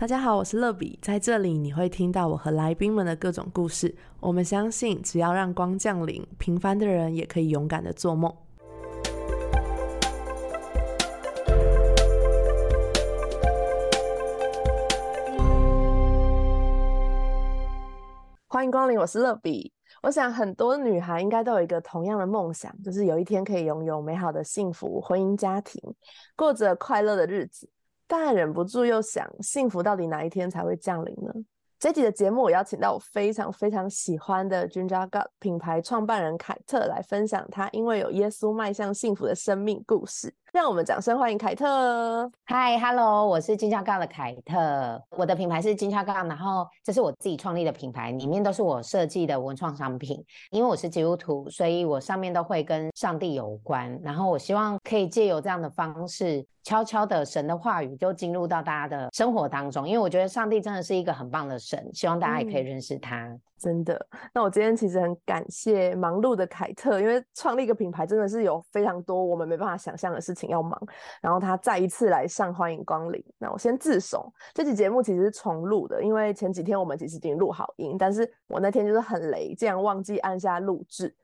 大家好，我是乐比，在这里你会听到我和来宾们的各种故事。我们相信，只要让光降临，平凡的人也可以勇敢的做梦。欢迎光临，我是乐比。我想很多女孩应该都有一个同样的梦想，就是有一天可以拥有美好的幸福婚姻家庭，过着快乐的日子。但忍不住又想，幸福到底哪一天才会降临呢？这集的节目，我邀请到我非常非常喜欢的 Ginger God 品牌创办人凯特来分享她因为有耶稣迈向幸福的生命故事。让我们掌声欢迎凯特。嗨，Hello，我是金叉杠的凯特，我的品牌是金叉杠，然后这是我自己创立的品牌，里面都是我设计的文创商品。因为我是基督徒，所以我上面都会跟上帝有关。然后我希望可以借由这样的方式，悄悄的神的话语就进入到大家的生活当中。因为我觉得上帝真的是一个很棒的神，希望大家也可以认识他。真的，那我今天其实很感谢忙碌的凯特，因为创立一个品牌真的是有非常多我们没办法想象的事情要忙。然后他再一次来上，欢迎光临。那我先自首，这期节目其实是重录的，因为前几天我们其实已经录好音，但是我那天就是很雷，竟然忘记按下录制。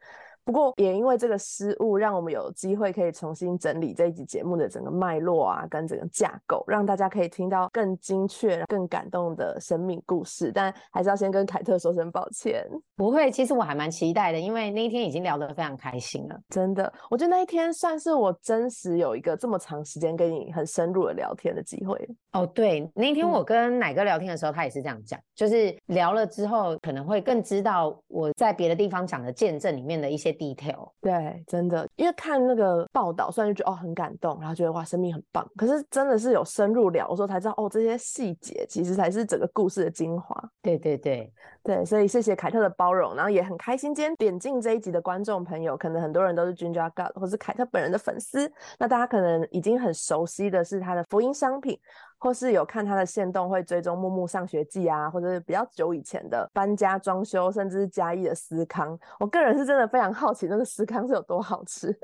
不过也因为这个失误，让我们有机会可以重新整理这一集节目的整个脉络啊，跟整个架构，让大家可以听到更精确、更感动的生命故事。但还是要先跟凯特说声抱歉。不会，其实我还蛮期待的，因为那一天已经聊得非常开心了。真的，我觉得那一天算是我真实有一个这么长时间跟你很深入的聊天的机会。哦，对，那天我跟奶哥聊天的时候，他也是这样讲，就是聊了之后，可能会更知道我在别的地方讲的见证里面的一些。Detail 对，真的，因为看那个报道，虽然就觉得哦很感动，然后觉得哇生命很棒，可是真的是有深入聊的时候才知道，哦这些细节其实才是整个故事的精华。对对对对，所以谢谢凯特的包容，然后也很开心今天点进这一集的观众朋友，可能很多人都是 Ginger God 或是凯特本人的粉丝，那大家可能已经很熟悉的是他的福音商品。或是有看他的线动，会追踪木木上学记啊，或者是比较久以前的搬家装修，甚至是嘉义的思康。我个人是真的非常好奇那个思康是有多好吃，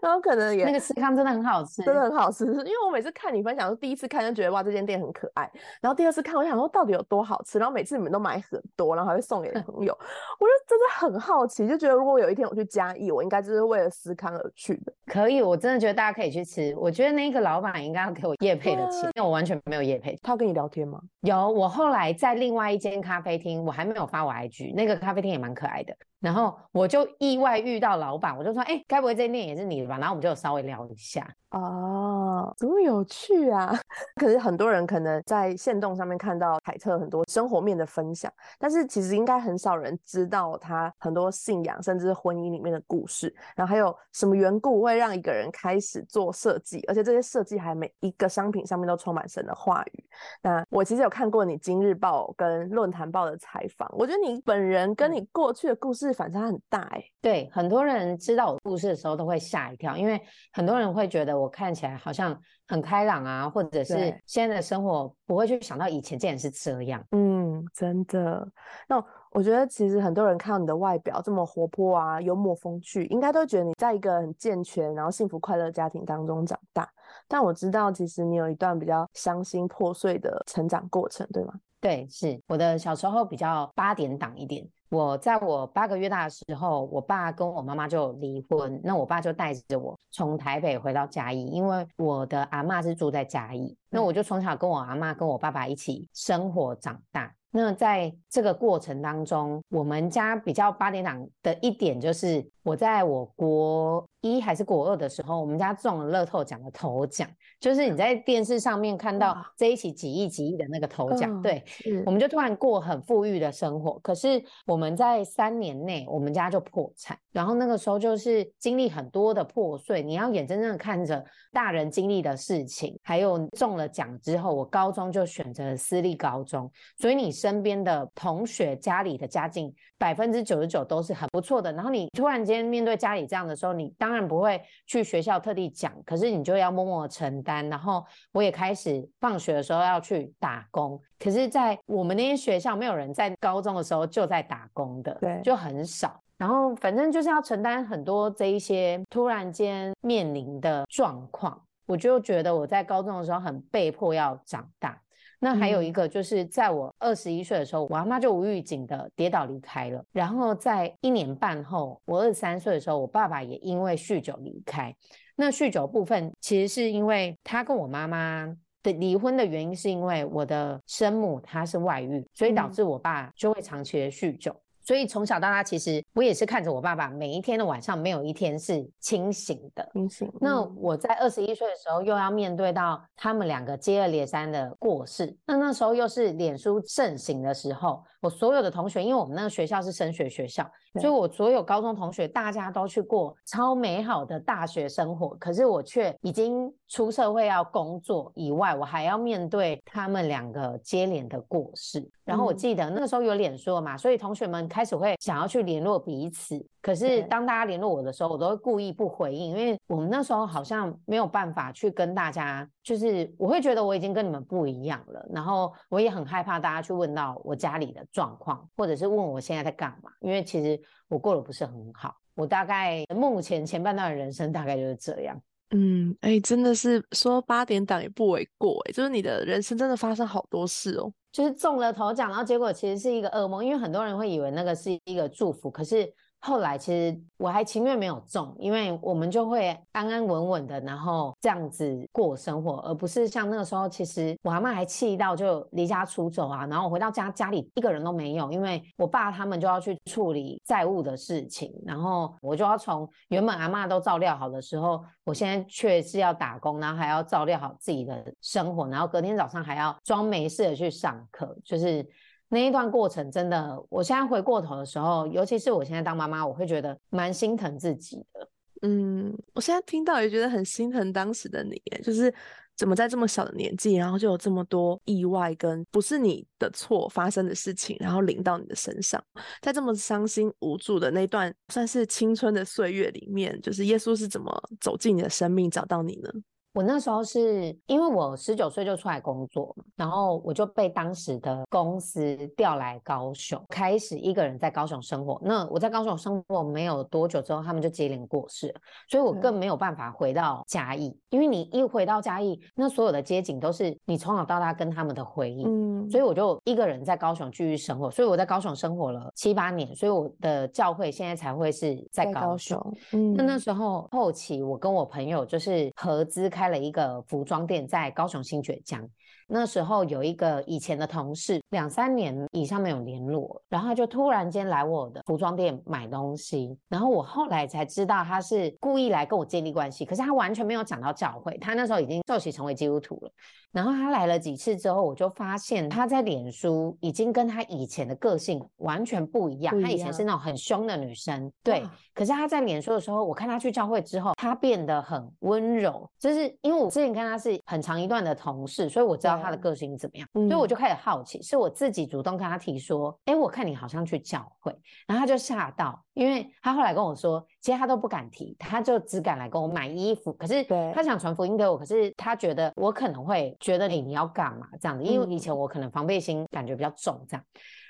然后可能也那个思康真的很好吃，真的很好吃。因为我每次看你分享，第一次看就觉得哇这间店很可爱，然后第二次看我想说到底有多好吃，然后每次你们都买很多，然后还会送给朋友，我就真的很好奇，就觉得如果有一天我去嘉义，我应该就是为了思康而去的。可以，我真的觉得大家可以去吃。我觉得那个老板应该要给我叶配的钱，因为我完全。没有夜配，他跟你聊天吗？有，我后来在另外一间咖啡厅，我还没有发我 IG，那个咖啡厅也蛮可爱的。然后我就意外遇到老板，我就说，哎，该不会这店也是你的吧？然后我们就稍微聊一下。哦，这么有趣啊！可是很多人可能在线动上面看到凯特很多生活面的分享，但是其实应该很少人知道他很多信仰甚至是婚姻里面的故事。然后还有什么缘故会让一个人开始做设计，而且这些设计还每一个商品上面都充满神的话语。那我其实有看过你《今日报》跟《论坛报》的采访，我觉得你本人跟你过去的故事反差很大哎。对，很多人知道我故事的时候都会吓一跳，因为很多人会觉得我。我看起来好像很开朗啊，或者是现在的生活不会去想到以前竟然是这样。嗯，真的。那我觉得其实很多人看到你的外表这么活泼啊，幽默风趣，应该都觉得你在一个很健全然后幸福快乐家庭当中长大。但我知道，其实你有一段比较伤心破碎的成长过程，对吗？对，是我的小时候比较八点档一点。我在我八个月大的时候，我爸跟我妈妈就离婚，那我爸就带着我从台北回到嘉义，因为我的阿妈是住在嘉义，那我就从小跟我阿妈跟我爸爸一起生活长大。那在这个过程当中，我们家比较八点档的一点就是，我在我国一还是国二的时候，我们家中了乐透奖的头奖，就是你在电视上面看到这一期几亿几亿的那个头奖。对，我们就突然过很富裕的生活。可是我们在三年内，我们家就破产，然后那个时候就是经历很多的破碎。你要眼睁睁的看着大人经历的事情，还有中了奖之后，我高中就选择私立高中，所以你身边的同学家里的家境百分之九十九都是很不错的，然后你突然间面对家里这样的时候，你当然不会去学校特地讲，可是你就要默默承担。然后我也开始放学的时候要去打工，可是，在我们那些学校，没有人在高中的时候就在打工的，对，就很少。然后反正就是要承担很多这一些突然间面临的状况，我就觉得我在高中的时候很被迫要长大。那还有一嗯个就是在我二十一岁的时候，我阿妈就无预警的跌倒离开了。然后在一年半后，我二十三岁的时候，我爸爸也因为酗酒离开。那酗酒部分其实是因为他跟我妈妈的离婚的原因，是因为我的生母她是外遇，所以导嗯致我爸就会长期的酗酒。所以从小到大，其实我也是看着我爸爸每一天的晚上没有一天是清醒的。清醒。那嗯我在二十一岁的时候，又要面对到他们两个接二连三的过世。那那时候又是脸书盛行的时候，我所有的同学，因为我们那个学校是升学学校，所以我所有高中同学大家都去过超美好的大学生活，可是我却已经出社会要工作以外，我还要面对他们两个接连的过世。然后我嗯记得那个时候有脸书了嘛，所以同学们开始会想要去联络彼此。可是当大家联络我的时候，我都会故意不回应，因为我们那时候好像没有办法去跟大家，就是我会觉得我已经跟你们不一样了，然后我也很害怕大家去问到我家里的状况，或者是问我现在在干嘛，因为其实我过得不是很好。我大概目前前半段的人生大概就是这样。嗯，哎、真的是说八点档也不为过、哎，就是你的人生真的发生好多事哦。就是中了头奖，然后结果其实是一个噩梦，因为很多人会以为那个是一个祝福，可是后来其实我还情愿没有中，因为我们就会安安稳稳的，然后这样子过生活，而不是像那个时候，其实我阿妈还气到就离家出走啊，然后我回到家家里一个人都没有，因为我爸他们就要去处理债务的事情，然后我就要从原本阿妈都照料好的时候，我现在却是要打工，然后还要照料好自己的生活，然后隔天早上还要装没事的去上课，就是那一段过程真的，我现在回过头的时候，尤其是我现在当妈妈，我会觉得蛮心疼自己的。嗯，我现在听到也觉得很心疼当时的你，就是怎么在这么小的年纪，然后就有这么多意外跟不是你的错发生的事情，然后临到你的身上，在这么伤心无助的那段算是青春的岁月里面，就是耶稣是怎么走进你的生命，找到你呢？我那时候是因为我十九岁就出来工作嘛，然后我就被当时的公司调来高雄，开始一个人在高雄生活。那我在高雄生活没有多久之后，他们就接连过世了，所以我更没有办法回到嘉义，因为你一回到嘉义，那所有的街景都是你从小到大跟他们的回忆。嗯，所以我就一个人在高雄继续生活，所以我在高雄生活了七八年，所以我的教会现在才会是在在高雄。雄，嗯，那那时候后期，我跟我朋友就是合资开开了一个服装店，在高雄新崛江。那时候有一个以前的同事，两三年以上没有联络，然后他就突然间来我的服装店买东西，然后我后来才知道他是故意来跟我建立关系，可是他完全没有讲到教会，他那时候已经受洗成为基督徒了。然后他来了几次之后，我就发现他在脸书已经跟他以前的个性完全不一样。他以前是那种很凶的女生，对。可是他在脸书的时候，我看他去教会之后，他变得很温柔。就是因为我之前跟他是很长一段的同事，所以我知道他的对个性怎么样，所以我嗯就开始好奇。是我自己主动跟他提说：“哎，我看你好像去教会。”然后他就吓到，因为他后来跟我说，其实他都不敢提，他就只敢来跟我买衣服。可是对他想传福音给我，可是他觉得我可能会觉得，你，你要干嘛这样子？因为以前嗯我可能防备心感觉比较重，这样。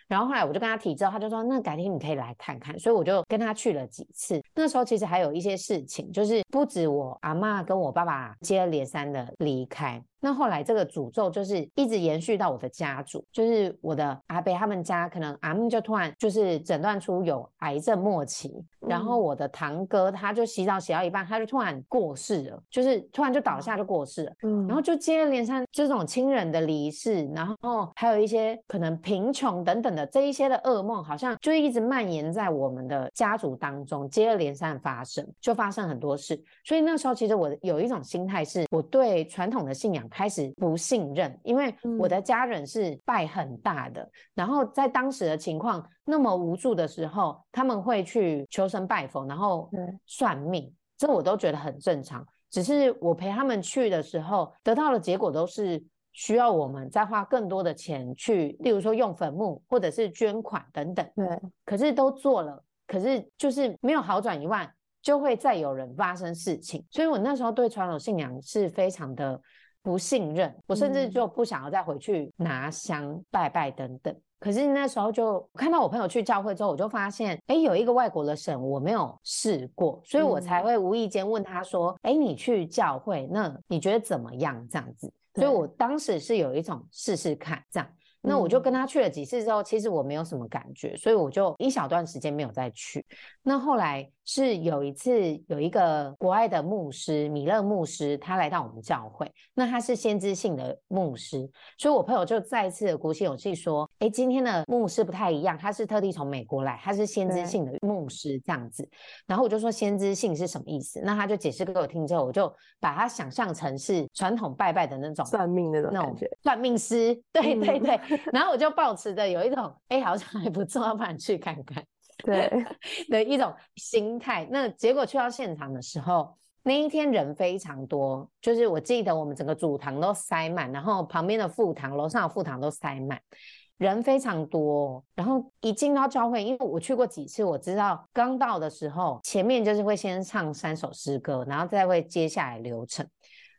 然后后来我就跟他提之后，他就说那改天你可以来看看，所以我就跟他去了几次。那时候其实还有一些事情，就是不止我阿妈跟我爸爸接二连三的离开，那后来这个诅咒就是一直延续到我的家族，就是我的阿伯他们家，可能阿姆就突然就是诊断出有癌症末期，然后嗯我的堂哥他就洗澡洗到一半，他就突然过世了，就是突然就倒下就过世了。嗯，然后就接二连三这种亲人的离世，然后还有一些可能贫穷等等的这一些的噩梦，好像就一直蔓延在我们的家族当中，接二连三发生，就发生很多事。所以那时候其实我有一种心态是，我对传统的信仰开始不信任，因为我嗯的家人是拜很大的，然后在当时的情况那么无助的时候，他们会去求神拜佛，然后对算命，这我都觉得很正常。只是我陪他们去的时候，得到的结果都是需要我们再花更多的钱去，例如说用坟墓或者是捐款等等。对，可是都做了，可是就是没有好转一万，就会再有人发生事情。所以我那时候对传统信仰是非常的不信任，我甚至嗯就不想要再回去拿香拜拜等等。可是那时候就看到我朋友去教会之后，我就发现，哎，有一个外国的神我没有试过，所以我才嗯会无意间问他说，哎，你去教会，那你觉得怎么样？这样子。所以我当时是有一种试试看这样。那我就跟他去了几次之后，其实我没有什么感觉，所以我就一小段时间没有再去。那后来是有一次，有一个国外的牧师米勒牧师，他来到我们教会，那他是先知性的牧师，所以我朋友就再次的鼓起勇气说：“哎，今天的牧师不太一样，他是特地从美国来，他是先知性的牧师这样子。”然后我就说：“先知性是什么意思？”那他就解释给我听之后，我就把它想象成是传统拜拜的那种算命那种那种算命师，对对对。然后我就保持着有一种哎，好像还不错，要不然去看看。对的一种心态，那结果去到现场的时候，那一天人非常多，就是我记得我们整个主堂都塞满，然后旁边的副堂、楼上的副堂都塞满，人非常多。然后一进到教会，因为我去过几次，我知道刚到的时候，前面就是会先唱三首诗歌，然后再会接下来流程。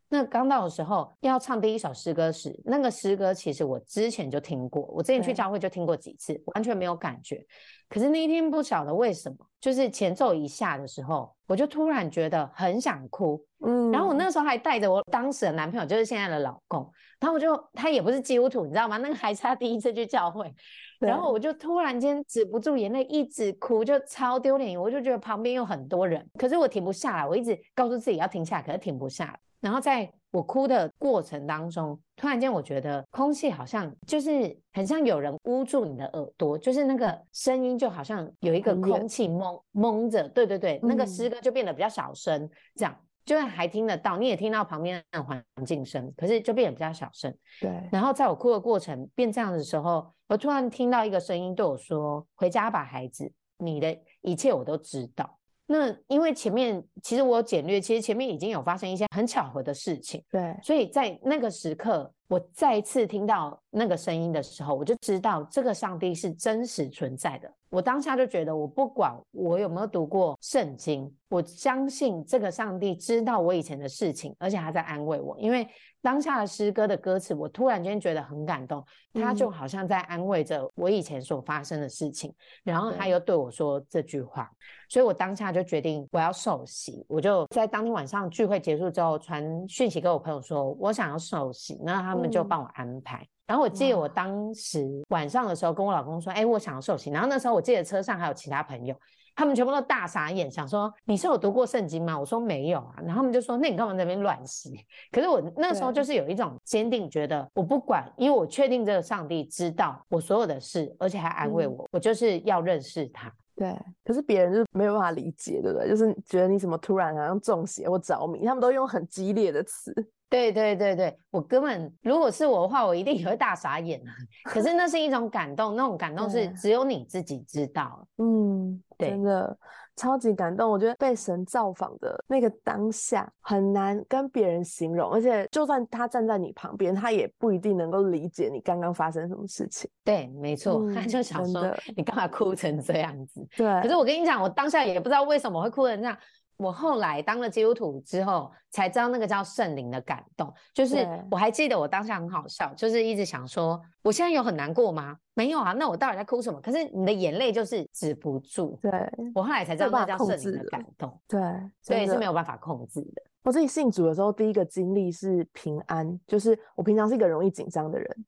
那刚到的时候要唱第一首诗歌时，那个诗歌其实我之前就听过，我之前去教会就听过几次，完全没有感觉。可是那一天不晓得为什么，就是前奏一下的时候，我就突然觉得很想哭。嗯，然后我那时候还带着我当时的男朋友，就是现在的老公，然后我就他也不是基督徒，你知道吗？那个还是他第一次去教会，然后我就突然间止不住眼泪，一直哭，就超丢脸。我就觉得旁边有很多人，可是我停不下来，我一直告诉自己要停下来，可是停不下来。然后在我哭的过程当中，突然间我觉得空气好像就是很像有人捂住你的耳朵，就是那个声音就好像有一个空气蒙蒙着，对对对，那个诗歌就变得比较小声，这样就还听得到，你也听到旁边的环境声，可是就变得比较小声。对。然后在我哭的过程变这样的时候，我突然听到一个声音对我说：“回家吧，孩子，你的一切我都知道。”那因为前面其实我简略，其实前面已经有发生一些很巧合的事情，对，所以在那个时刻，我再次听到那个声音的时候，我就知道这个上帝是真实存在的。我当下就觉得，我不管我有没有读过圣经，我相信这个上帝知道我以前的事情，而且他在安慰我，因为。当下的诗歌的歌词，我突然间觉得很感动，他就好像在安慰着我以前所发生的事情，然后他又对我说这句话，所以我当下就决定我要受洗，我就在当天晚上聚会结束之后传讯息给我朋友说我想要受洗，那他们就帮我安排。然后我记得我当时晚上的时候跟我老公说，哎，我想要受洗，然后那时候我记得车上还有其他朋友。他们全部都大傻眼，想说你是有读过圣经吗？我说没有啊，然后他们就说那你干嘛在那边乱洗？可是我那时候就是有一种坚定，觉得我不管，因为我确定这个上帝知道我所有的事，而且还安慰我，我就是要认识他。对，可是别人就没有办法理解，对不对？就是觉得你怎么突然好像中邪或着迷，他们都用很激烈的词。对对对对，我根本如果是我的话，我一定也会大傻眼啊。可是那是一种感动，那种感动是只有你自己知道。嗯，对真的超级感动。我觉得被神造访的那个当下很难跟别人形容，而且就算他站在你旁边，他也不一定能够理解你刚刚发生什么事情。对，没错，他就想说你干嘛哭成这样子？对。可是我跟你讲，我当下也不知道为什么会哭成这样。我后来当了基督徒之后，才知道那个叫圣灵的感动。就是我还记得我当下很好笑，就是一直想说，我现在有很难过吗？没有啊，那我到底在哭什么？可是你的眼泪就是止不住。对，我后来才知道那叫圣灵的感动。对，所以是没有办法控制的。我自己信主的时候，第一个经历是平安，就是我平常是一个容易紧张的人，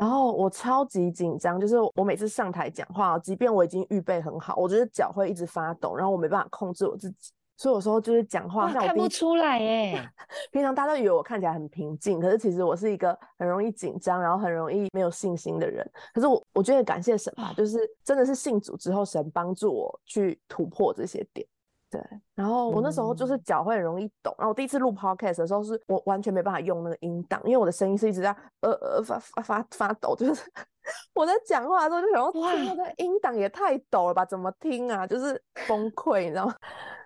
然后我超级紧张，就是我每次上台讲话，即便我已经预备很好，我觉得脚会一直发抖，然后我没办法控制我自己。所以有时候就是讲话，看不出来耶。平常大家都以为我看起来很平静，可是其实我是一个很容易紧张，然后很容易没有信心的人。可是我我觉得感谢神吧，就是真的是信主之后，神帮助我去突破这些点。对，然后我那时候就是脚会很容易抖，然后我第一次录 podcast 的时候，是我完全没办法用那个音档，因为我的声音是一直在呃呃发发发发抖，就是 我在讲话的时候就想说，哇，那个音档也太抖了吧，怎么听啊？就是崩溃，你知道吗？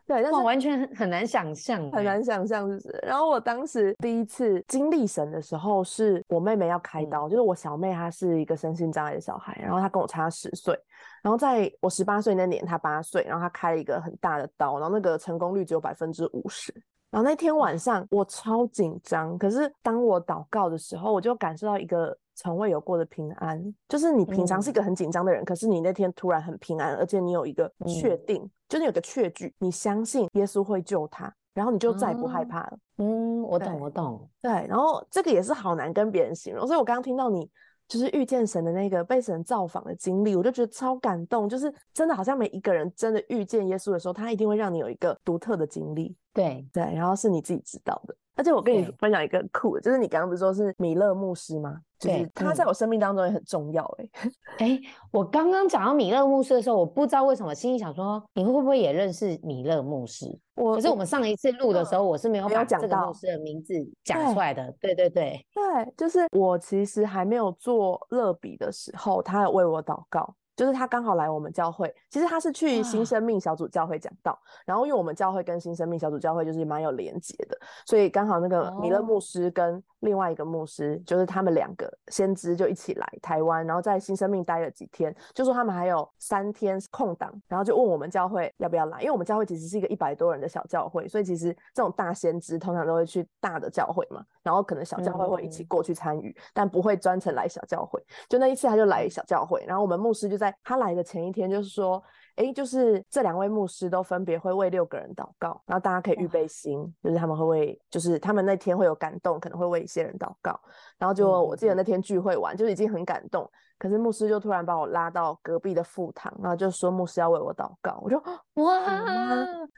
对，但是完全很难想象，很难想象，是不是？然后我当时第一次经历神的时候，是我妹妹要开刀，就是我小妹她是一个身心障碍的小孩，然后她跟我差十岁，然后在我十八岁那年，她八岁，然后她开了一个很大的刀，然后那个成功率只有百分之五十。然后那天晚上我超紧张，可是当我祷告的时候，我就感受到一个从未有过的平安，就是你平常是一个很紧张的人，可是你那天突然很平安，而且你有一个确定。就是有个确据，你相信耶稣会救他，然后你就再也不害哦怕了。嗯，我懂，我懂。对，然后这个也是好难跟别人形容，所以我刚刚听到你就是遇见神的那个被神造访的经历，我就觉得超感动，就是真的好像每一个人真的遇见耶稣的时候，他一定会让你有一个独特的经历，对，对，然后是你自己知道的。而且我跟你分享一个酷的，就是你刚刚不是说是米勒牧师吗？就是对嗯他在我生命当中也很重要、欸，哎，我刚刚讲到米勒牧师的时候，我不知道为什么心里想说，你会不会也认识米勒牧师？我可是我们上一次录的时候，我是没有把这个牧师的名字讲出来的。对对对，对，就是我其实还没有做乐比的时候，他有为我祷告。就是他刚好来我们教会，其实他是去新生命小组教会讲道，然后因为我们教会跟新生命小组教会就是蛮有连结的，所以刚好那个米勒哦。牧师跟另外一个牧师，就是他们两个先知就一起来台湾，然后在新生命待了几天，就说他们还有三天空档，然后就问我们教会要不要来，因为我们教会其实是一个一百多人的小教会，所以其实这种大先知通常都会去大的教会嘛，然后可能小教会会一起嗯。过去参与，但不会专程来小教会。就那一次他就来小教会，然后我们牧师就在他来的前一天就是说，哎，就是这两位牧师都分别会为六个人祷告，然后大家可以预备心，就是他们会为，就是他们那天会有感动，可能会为一些人祷告。然后就嗯我记得那天聚会完，就已经很感动，可是牧师就突然把我拉到隔壁的副堂，然后就说牧师要为我祷告，我就哇，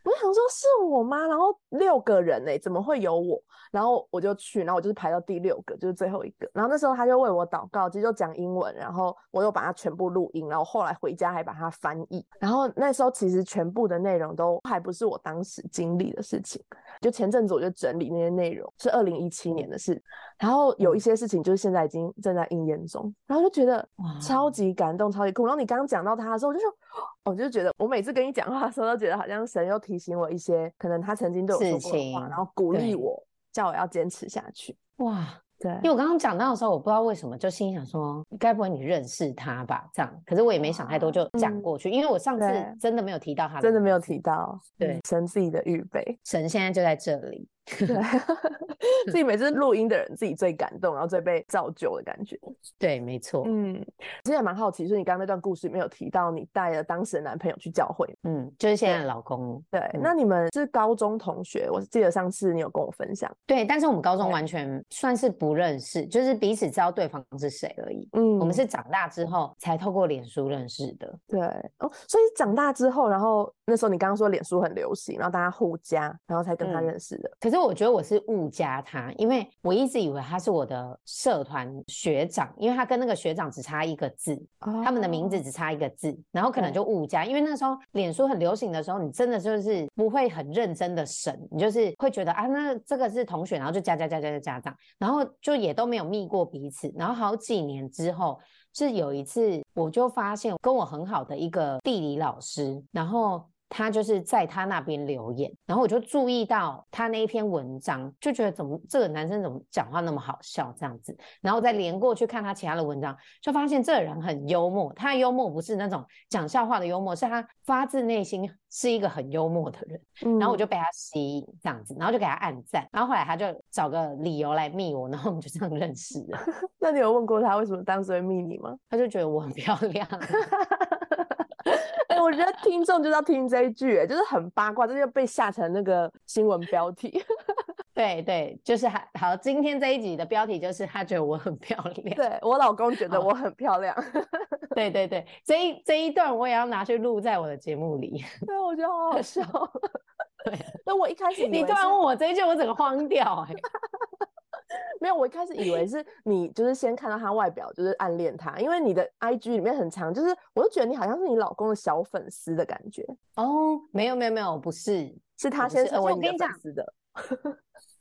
我想说是我吗？然后六个人呢、怎么会有我？然后我就去，然后我就是排到第六个，就是最后一个。然后那时候他就为我祷告，其实就讲英文，然后我又把它全部录音，然后后来回家还把它翻译。然后那时候其实全部的内容都还不是我当时经历的事情，就前阵子我就整理那些内容，是二零一七年的事。然后有一些事情就是现在已经正在应验中，然后就觉得哇超级感动，超级酷。然后你刚刚讲到他的时候，我就说，我就觉得我每次跟你讲话的时候，都觉得好像神又提醒我一些可能他曾经对我说事过的话，情然后鼓励我，叫我要坚持下去。哇！对因为我刚刚讲到的时候，我不知道为什么就心里想说，该不会你认识他吧？这样，可是我也没想太多，就讲嗯过去，因为我上次真的没有提到他，真的没有提。到，对嗯神自己的预备，神现在就在这里，对，自己每次录音的人自己最感动，然后最被造就的感觉。对，没错，嗯，其实也蛮好奇，就是你刚刚那段故事里面有提到你带了当时的男朋友去教会，嗯，就是现在的老公，对，嗯那你们是高中同学，我记得上次你有跟我分享，对，但是我们高中完全算是不认识，就是彼此知道对方是谁而已。嗯我们是长大之后才透过脸书认识的。对哦，所以长大之后，然后那时候你刚刚说脸书很流行，然后大家互加，然后才跟他嗯认识的。可是我觉得我是误加他，因为我一直以为他是我的社团学长，因为他跟那个学长只差一个字，他们的名字哦只差一个字，然后可能就误加。因为那时候脸书很流行的时候，你真的就是不会很认真的审，你就是会觉得啊，那这个是同学，然后就加加加加加加这样，然后就也都没有密过彼此。然后好几年之后，是有一次我就发现跟我很好的一个地理老师，然后。他就是在他那边留言，然后我就注意到他那一篇文章，就觉得怎么这个男生怎么讲话那么好笑这样子，然后再连过去看他其他的文章，就发现这个人很幽默。他的幽默不是那种讲笑话的幽默，是他发自内心是一个很幽默的人。然后我就嗯被他吸引这样子，然后就给他暗赞，然后后来他就找个理由来密我，然后我们就这样认识了。那你有问过他为什么当时会密你吗？他就觉得我很漂亮，哎、我觉得听众就是要听这一句、哎就是很八卦，这就被下成那个新闻标题。对对，就是还好。今天这一集的标题就是他觉得我很漂亮。对我老公觉得我很漂亮，对对对，这一这一段我也要拿去录在我的节目里。对我觉得好好笑。对，那我一开始你突然问我这一句，我整个慌掉哎、没有，我一开始以为是 你，就是先看到他外表，就是暗恋他，因为你的 IG 里面很长，就是我就觉得你好像是你老公的小粉丝的感觉，哦，没有没有没有，不是，是他先成为你且我跟你讲的粉丝的。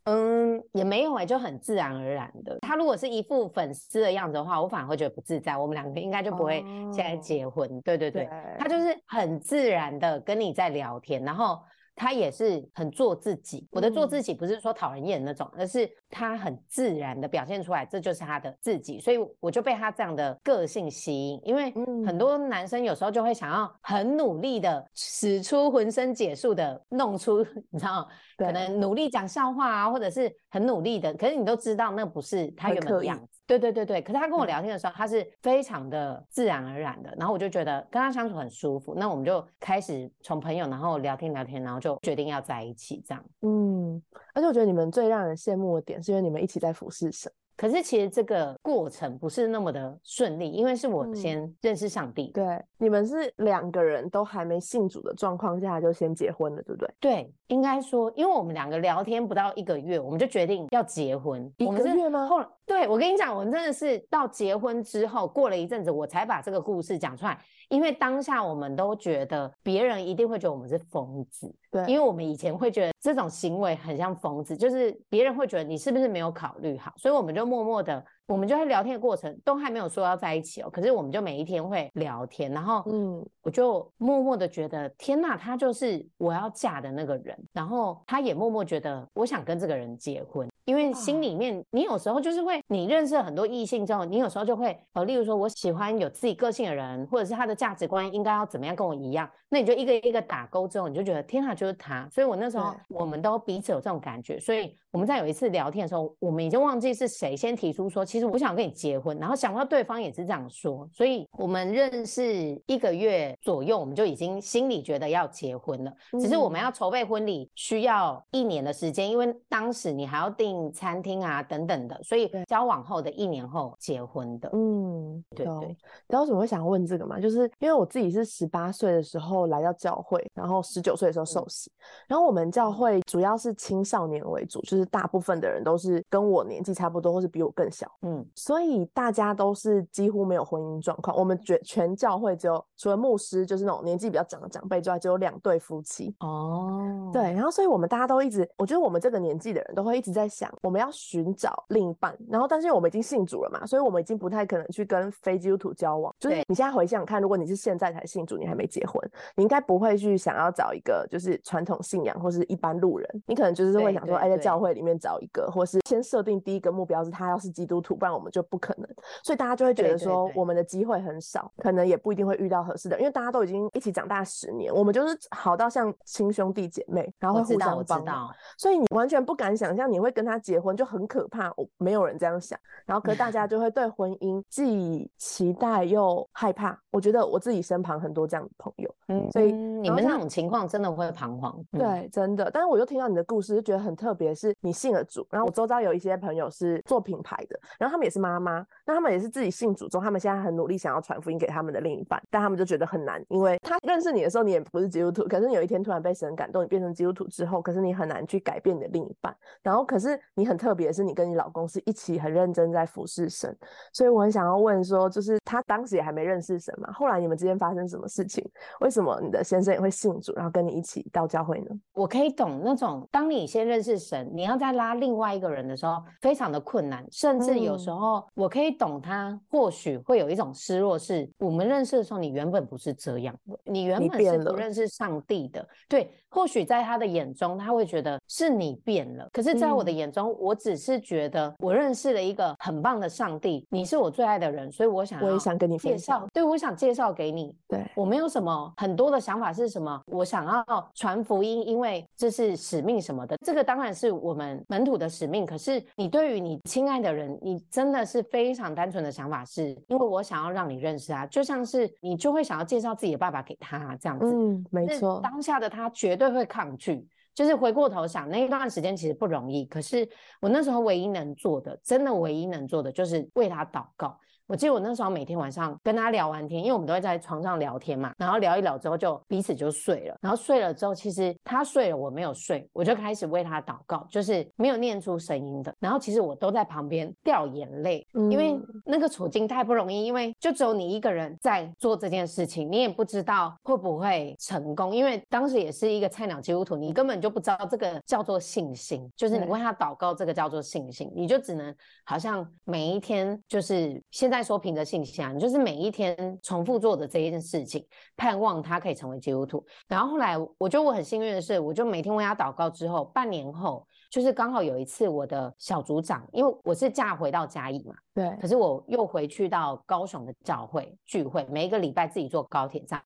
嗯，也没有哎、就很自然而然的。他如果是一副粉丝的样子的话，我反而会觉得不自在。我们两个应该就不会现在哦结婚。对对对，对，他就是很自然的跟你在聊天，然后他也是很做自己。我的做嗯自己不是说讨人厌那种，而是他很自然的表现出来，这就是他的自己。所以我就被他这样的个性吸引，因为很嗯多男生有时候就会想要很努力的使出浑身解数的弄出，你知道，可能努力讲笑话啊，或者是很努力的，可是你都知道那不是他原本的样子。对对对对，可是他跟我嗯聊天的时候，他是非常的自然而然的，然后我就觉得跟他相处很舒服，那我们就开始从朋友，然后聊天聊天，然后就决定要在一起这样。嗯，而且我觉得你们最让人羡慕的点，是因为你们一起在服侍神。可是其实这个过程不是那么的顺利，因为是我嗯先认识上帝，对，你们是两个人都还没信主的状况下就先结婚了，对不对？对，应该说，因为我们两个聊天不到一个月，我们就决定要结婚。一个月吗后来，对我跟你讲，我们真的是到结婚之后，过了一阵子，我才把这个故事讲出来。因为当下我们都觉得别人一定会觉得我们是疯子，对，因为我们以前会觉得这种行为很像疯子，就是别人会觉得你是不是没有考虑好，所以我们就默默的，我们就在聊天的过程都还没有说要在一起哦，可是我们就每一天会聊天，然后嗯，我就默默的觉得，天呐，他就是我要嫁的那个人。然后他也默默觉得，我想跟这个人结婚，因为心哇里面你有时候就是会，你认识了很多异性之后，你有时候就会，呃，例如说我喜欢有自己个性的人，或者是他的价值观应该要怎么样跟我一样，那你就一个一个打勾之后，你就觉得天呐，就是他。所以我那时候我们都彼此有这种感觉，所以我们在有一次聊天的时候，我们已经忘记是谁先提出说，其实我想跟你结婚，然后想不到对方也是这样说，所以我们认识一个月左右，我们就已经心里觉得要结婚了。只是我们嗯要筹备婚礼需要一年的时间，因为当时你还要订餐厅啊等等的，所以交往后的一年后结婚的。嗯，对对你知道为什么会想问这个吗？就是因为我自己是十八岁的时候来到教会，然后十九岁的时候受洗，然后我们教嗯会主要是青少年为主，就是大部分的人都是跟我年纪差不多，或是比我更小，嗯，所以大家都是几乎没有婚姻状况。我们全全教会只有除了牧师，就是那种年纪比较长的长辈之外，只有两对夫妻。哦，对，然后所以我们大家都一直，我觉得我们这个年纪的人都会一直在想，我们要寻找另一半。然后，但是我们已经信主了嘛，所以我们已经不太可能去跟非基督徒交往。就是你现在回想看，如果你是现在才信主，你还没结婚，你应该不会去想要找一个就是传统信仰或是一般路人，你可能就是会想说，哎，在教对会里面找一个，或是先设定第一个目标是他要是基督徒，不然我们就不可能。所以大家就会觉得说，我们的机会很少，可能也不一定会遇到合适的，因为大家都已经一起长大十年，我们就是好到像亲兄弟姐妹，然后会互相帮忙。所以你完全不敢想象你会跟他结婚，就很可怕。我没有人这样想，然后可是大家就会对婚姻既期待又害怕。我觉得我自己身旁很多这样的朋友，嗯，所以嗯你们那种情况真的会彷徨。嗯，对，真的。但是我又听到你的故事，就觉得很特别，是你信了主，然后我周遭有一些朋友是做品牌的，然后他们也是妈妈，那他们也是自己信主之后，他们现在很努力想要传福音给他们的另一半，但他们就觉得很难，因为他认识你的时候你也不是基督徒，可是有一天突然被神感动，你变成基督徒之后，可是你很难去改变你的另一半，然后可是你很特别，是你跟你老公是一起很认真在服侍神，所以我很想要问说，就是他当时也还没认识神嘛，后来你们之间发生什么事情？为什么你的先生也会信主，然后跟你一起到教会呢？我可以懂那种，当你先认识神，你要再拉另外一个人的时候，非常的困难，甚至有时嗯。候我可以懂他，或许会有一种失落，是我们认识的时候，你原本不是这样的，你原本是不认识上帝的，对，或许在他的眼中，他会觉得是你变了，可是，在我的嗯。眼中，我只是觉得我认识了一个很棒的上帝，你是我最爱的人，所以我想我也想跟你介绍，对我想介绍给你，对，我没有什么很多的想法是什么，我想要传福音，因为这是使命什么的。这个当然是我们门徒的使命。可是你对于你亲爱的人，你真的是非常单纯的想法是，因为我想要让你认识啊，就像是你就会想要介绍自己的爸爸给他这样子。嗯，没是错，当下的他绝对会抗拒。就是回过头想，那一段时间其实不容易。可是我那时候唯一能做的，真的唯一能做的，就是为他祷告。我记得我那时候每天晚上跟他聊完天，因为我们都会在床上聊天嘛，然后聊一聊之后就彼此就睡了。然后睡了之后，其实他睡了，我没有睡，我就开始为他祷告，就是没有念出声音的。然后其实我都在旁边掉眼泪，因为嗯那个处境太不容易，因为就只有你一个人在做这件事情，你也不知道会不会成功，因为当时也是一个菜鸟基督徒，你根本就不知道这个叫做信心，就是你为他祷告，这个叫做信心，你就只能好像每一天就是现在说凭着信心啊，你就是每一天重复做的这一件事情，盼望他可以成为基督徒。然后后来我觉得我很幸运的是，我就每天为他祷告之后，半年后。就是刚好有一次，我的小组长，因为我是嫁回到嘉义嘛，对可是我又回去到高雄的教会聚会，每一个礼拜自己坐高铁站。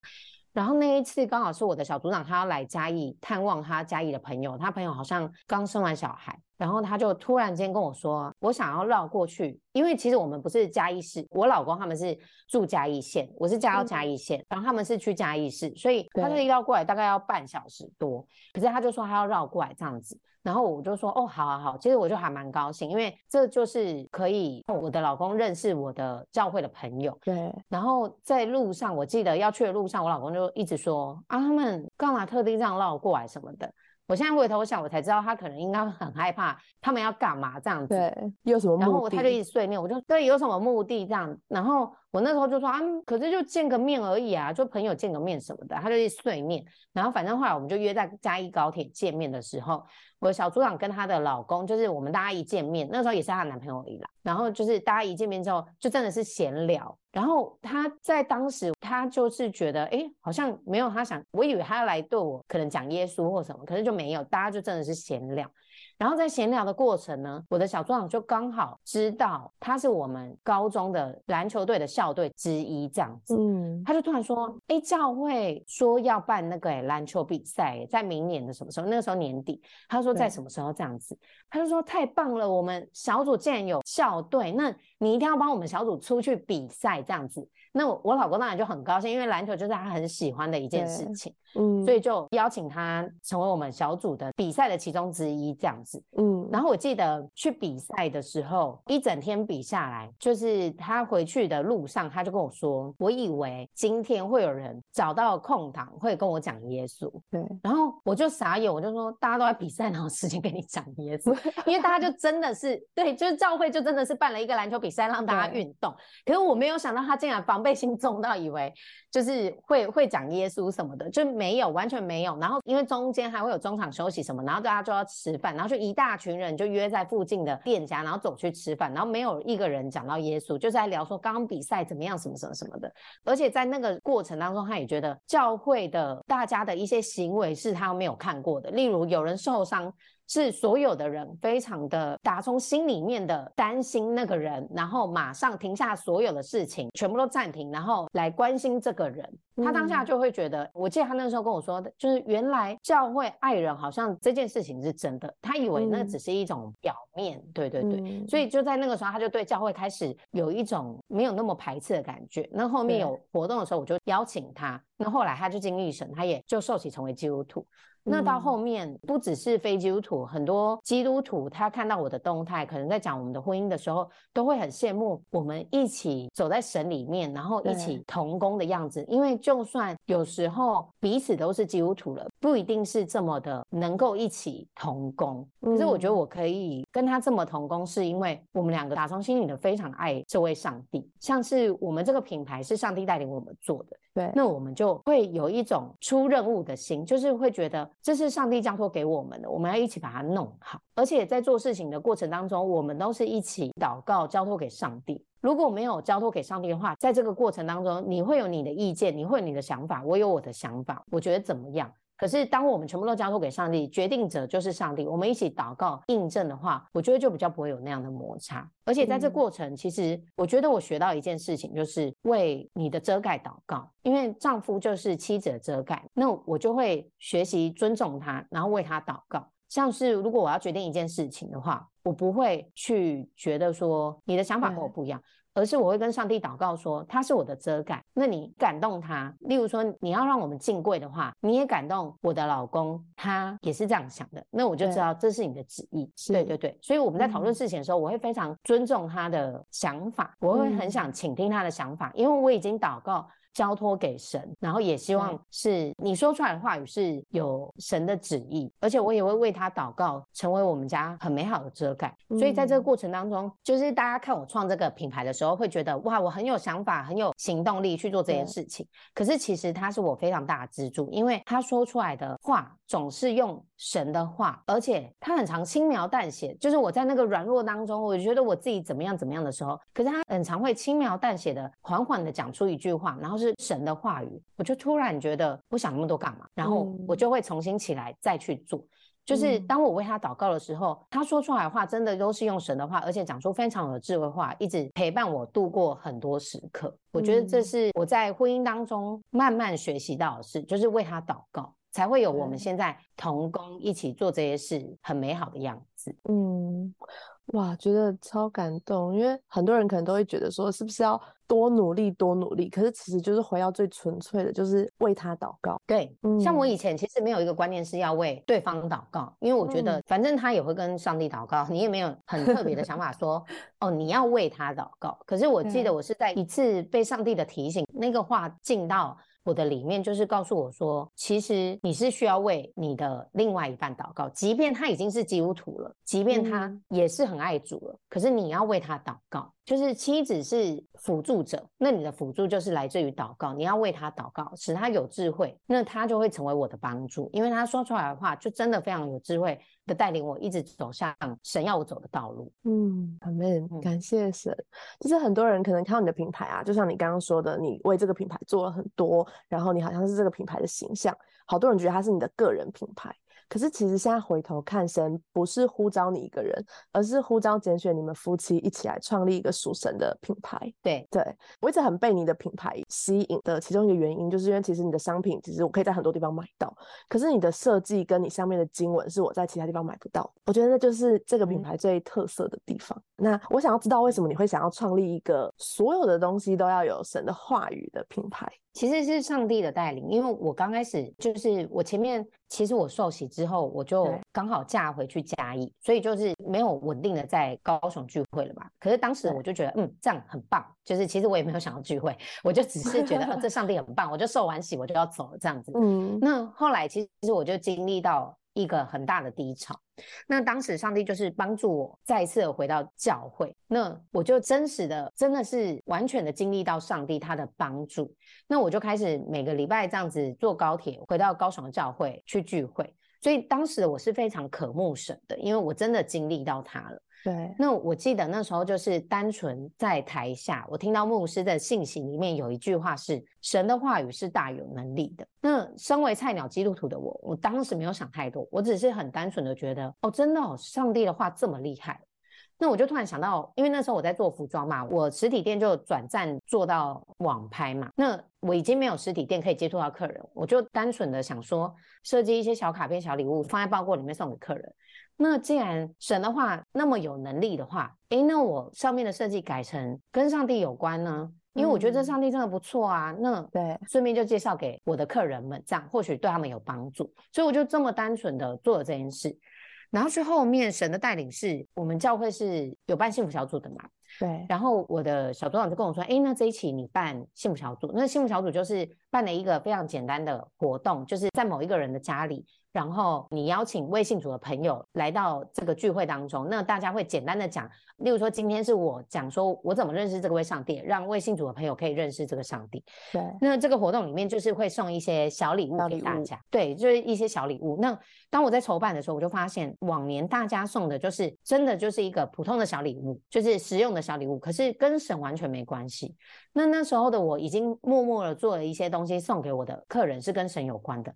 然后那一次刚好是我的小组长，他要来嘉义探望他嘉义的朋友，他朋友好像刚生完小孩，然后他就突然间跟我说，我想要绕过去，因为其实我们不是嘉义市，我老公他们是住嘉义县，我是嫁到嘉义县，然后他们是去嘉义市，所以他这一绕过来大概要半小时多，可是他就说他要绕过来这样子。然后我就说哦，好好好，其实我就还蛮高兴，因为这就是可以我的老公认识我的教会的朋友。对。然后在路上，我记得要去的路上，我老公就一直说啊，他们干嘛特地这样绕过来什么的。我现在回头想，我才知道他可能应该很害怕，他们要干嘛这样子？对，有什么目的？然后他就一直碎念，我就对有什么目的这样。然后我那时候就说啊，可是就见个面而已啊，就朋友见个面什么的。他就一直碎念。然后反正后来我们就约在嘉义高铁见面的时候。我小组长跟她的老公，就是我们大家一见面，那时候也是她男朋友而已啦。然后就是大家一见面之后，就真的是闲聊。然后她在当时，她就是觉得，哎，好像没有他想，我以为他要来对我可能讲耶稣或什么，可是就没有，大家就真的是闲聊。然后在闲聊的过程呢，我的小组长就刚好知道他是我们高中的篮球队的校队之一，这样子，嗯，他就突然说，哎，教会说要办那个篮球比赛，在明年的什么时候？那个时候年底，他说在什么时候这样子？他就说太棒了，我们小组竟然有校队，那你一定要帮我们小组出去比赛这样子。那我老公当然就很高兴，因为篮球就是他很喜欢的一件事情，嗯，所以就邀请他成为我们小组的比赛的其中之一这样子，嗯。然后我记得去比赛的时候，一整天比下来，就是他回去的路上，他就跟我说，我以为今天会有人找到空档会跟我讲耶稣，对。然后我就傻眼，我就说大家都在比赛，哪有时间跟你讲耶稣？因为大家就真的是对，就是教会就真的是办了一个篮球比赛让大家运动，可是我没有想到他竟然防。备心重到以为就是会会讲耶稣什么的，就没没有完全没有。然后因为中间还会有中场休息什么，然后大家就要吃饭，然后就一大群人就约在附近的店家，然后走去吃饭，然后没有一个人讲到耶稣，就是在聊说刚刚比赛怎么样，什么什么什么的。而且在那个过程当中，他也觉得教会的大家的一些行为是他没有看过的，例如有人受伤。是所有的人非常的打从心里面的担心那个人，然后马上停下所有的事情，全部都暂停，然后来关心这个人。他当下就会觉得，我记得他那时候跟我说的，就是原来教会爱人好像这件事情是真的，他以为那只是一种表面。对对对，所以就在那个时候，他就对教会开始有一种没有那么排斥的感觉。那后面有活动的时候，我就邀请他。那后来他就经历神，他也就受洗成为基督徒。那到后面不只是非基督徒，很多基督徒他看到我的动态，可能在讲我们的婚姻的时候，都会很羡慕我们一起走在神里面，然后一起同工的样子。因为就算有时候彼此都是基督徒了，不一定是这么的能够一起同工。可是我觉得我可以跟他这么同工，是因为我们两个打从心里的非常爱这位上帝。像是我们这个品牌是上帝带领我们做的。对，那我们就会有一种出任务的心，就是会觉得这是上帝交托给我们的，我们要一起把它弄好。而且在做事情的过程当中，我们都是一起祷告，交托给上帝。如果没有交托给上帝的话，在这个过程当中，你会有你的意见，你会有你的想法，我有我的想法，我觉得怎么样？可是，当我们全部都交付给上帝，决定者就是上帝。我们一起祷告印证的话，我觉得就比较不会有那样的摩擦。而且在这过程，其实我觉得我学到一件事情，就是为你的遮盖祷告。因为丈夫就是妻子的遮盖，那我就会学习尊重他，然后为他祷告。像是如果我要决定一件事情的话，我不会去觉得说你的想法跟我不一样。而是我会跟上帝祷告说，他是我的遮盖。那你感动他，例如说你要让我们进柜的话，你也感动我的老公，他也是这样想的。那我就知道这是你的旨意。对对对，所以我们在讨论事情的时候，我会非常尊重他的想法，我会很想倾听他的想法，因为我已经祷告。交托给神，然后也希望是你说出来的话语是有神的旨意，而且我也会为他祷告，成为我们家很美好的遮盖。所以在这个过程当中，就是大家看我创这个品牌的时候，会觉得哇，我很有想法，很有行动力去做这件事情。可是其实他是我非常大的支柱，因为他说出来的话总是用神的话，而且他很常轻描淡写。就是我在那个软弱当中，我觉得我自己怎么样怎么样的时候，可是他很常会轻描淡写的、缓缓的讲出一句话，然后是。是神的话语，我就突然觉得不想那么多干嘛，然后我就会重新起来再去做。就是当我为他祷告的时候，他说出来的话真的都是用神的话，而且讲出非常有智慧话，一直陪伴我度过很多时刻。我觉得这是我在婚姻当中慢慢学习到的事，就是为他祷告。才会有我们对现在同工一起做这些事很美好的样子。嗯，哇，觉得超感动，因为很多人可能都会觉得说，是不是要多努力，多努力？可是其实就是回到最纯粹的，就是为他祷告。对，像我嗯以前其实没有一个观念是要为对方祷告，因为我觉得嗯反正他也会跟上帝祷告，你也没有很特别的想法说 哦你要为他祷告。可是我记得我是在一次被上帝的提醒，那个话进到我的里面，就是告诉我说，其实你是需要为你的另外一半祷告，即便他已经是基督徒了，即便他嗯也是很爱主了，可是你要为他祷告。就是妻子是辅助者，那你的辅助就是来自于祷告，你要为他祷告，使他有智慧，那他就会成为我的帮助，因为他说出来的话就真的非常有智慧的带领我一直走向神要我走的道路。嗯，amen，嗯感谢神。就是很多人可能看到你的品牌啊，就像你刚刚说的，你为这个品牌做了很多，然后你好像是这个品牌的形象，好多人觉得它是你的个人品牌。可是其实现在回头看，神不是呼召你一个人，而是呼召拣选你们夫妻一起来创立一个属神的品牌。对，对我一直很被你的品牌吸引的其中一个原因，就是因为其实你的商品其实我可以在很多地方买到，可是你的设计跟你上面的经文是我在其他地方买不到。我觉得那就是这个品嗯牌最特色的地方。那我想要知道为什么你会想要创立一个所有的东西都要有神的话语的品牌？其实是上帝的带领，因为我刚开始就是我前面其实我受洗之后，我就对刚好嫁回去嘉义，所以就是没有稳定的在高雄聚会了嘛。可是当时我就觉得，嗯，这样很棒，就是其实我也没有想要聚会，我就只是觉得，哦，这上帝很棒，我就受完洗我就要走了这样子。嗯，那后来其实我就经历到一个很大的低潮。那当时上帝就是帮助我再一次回到教会，那我就真实的真的是完全的经历到上帝他的帮助。那我就开始每个礼拜这样子坐高铁回到高雄的教会去聚会。所以当时我是非常渴慕神的，因为我真的经历到他了。对，那我记得那时候就是单纯在台下，我听到牧师的信息里面有一句话是：“神的话语是大有能力的。”那身为菜鸟基督徒的我，我当时没有想太多，我只是很单纯的觉得，哦，真的哦，上帝的话这么厉害。那我就突然想到，因为那时候我在做服装嘛，我实体店就转战做到网拍嘛。那我已经没有实体店可以接触到客人，我就单纯的想说，设计一些小卡片、小礼物放在包裹里面送给客人。那既然神的话那么有能力的话，诶，那我上面的设计改成跟上帝有关呢？因为我觉得这嗯上帝真的不错啊。那对，顺便就介绍给我的客人们，这样或许对他们有帮助。所以我就这么单纯的做了这件事。然后去后面神的带领是我们教会是有办幸福小组的嘛，对，然后我的小组长就跟我说：“哎，那这一期你办幸福小组，那幸福小组就是办了一个非常简单的活动，就是在某一个人的家里，然后你邀请微信组的朋友来到这个聚会当中，那大家会简单的讲，例如说今天是我讲说我怎么认识这个位上帝，让微信组的朋友可以认识这个上帝。对，那这个活动里面就是会送一些小礼物给大家，对，就是一些小礼物。那当我在筹办的时候，我就发现往年大家送的就是真的就是一个普通的小礼物，就是实用的小礼物，可是跟神完全没关系。那那时候的我已经默默的做了一些东西送给我的客人，是跟神有关的。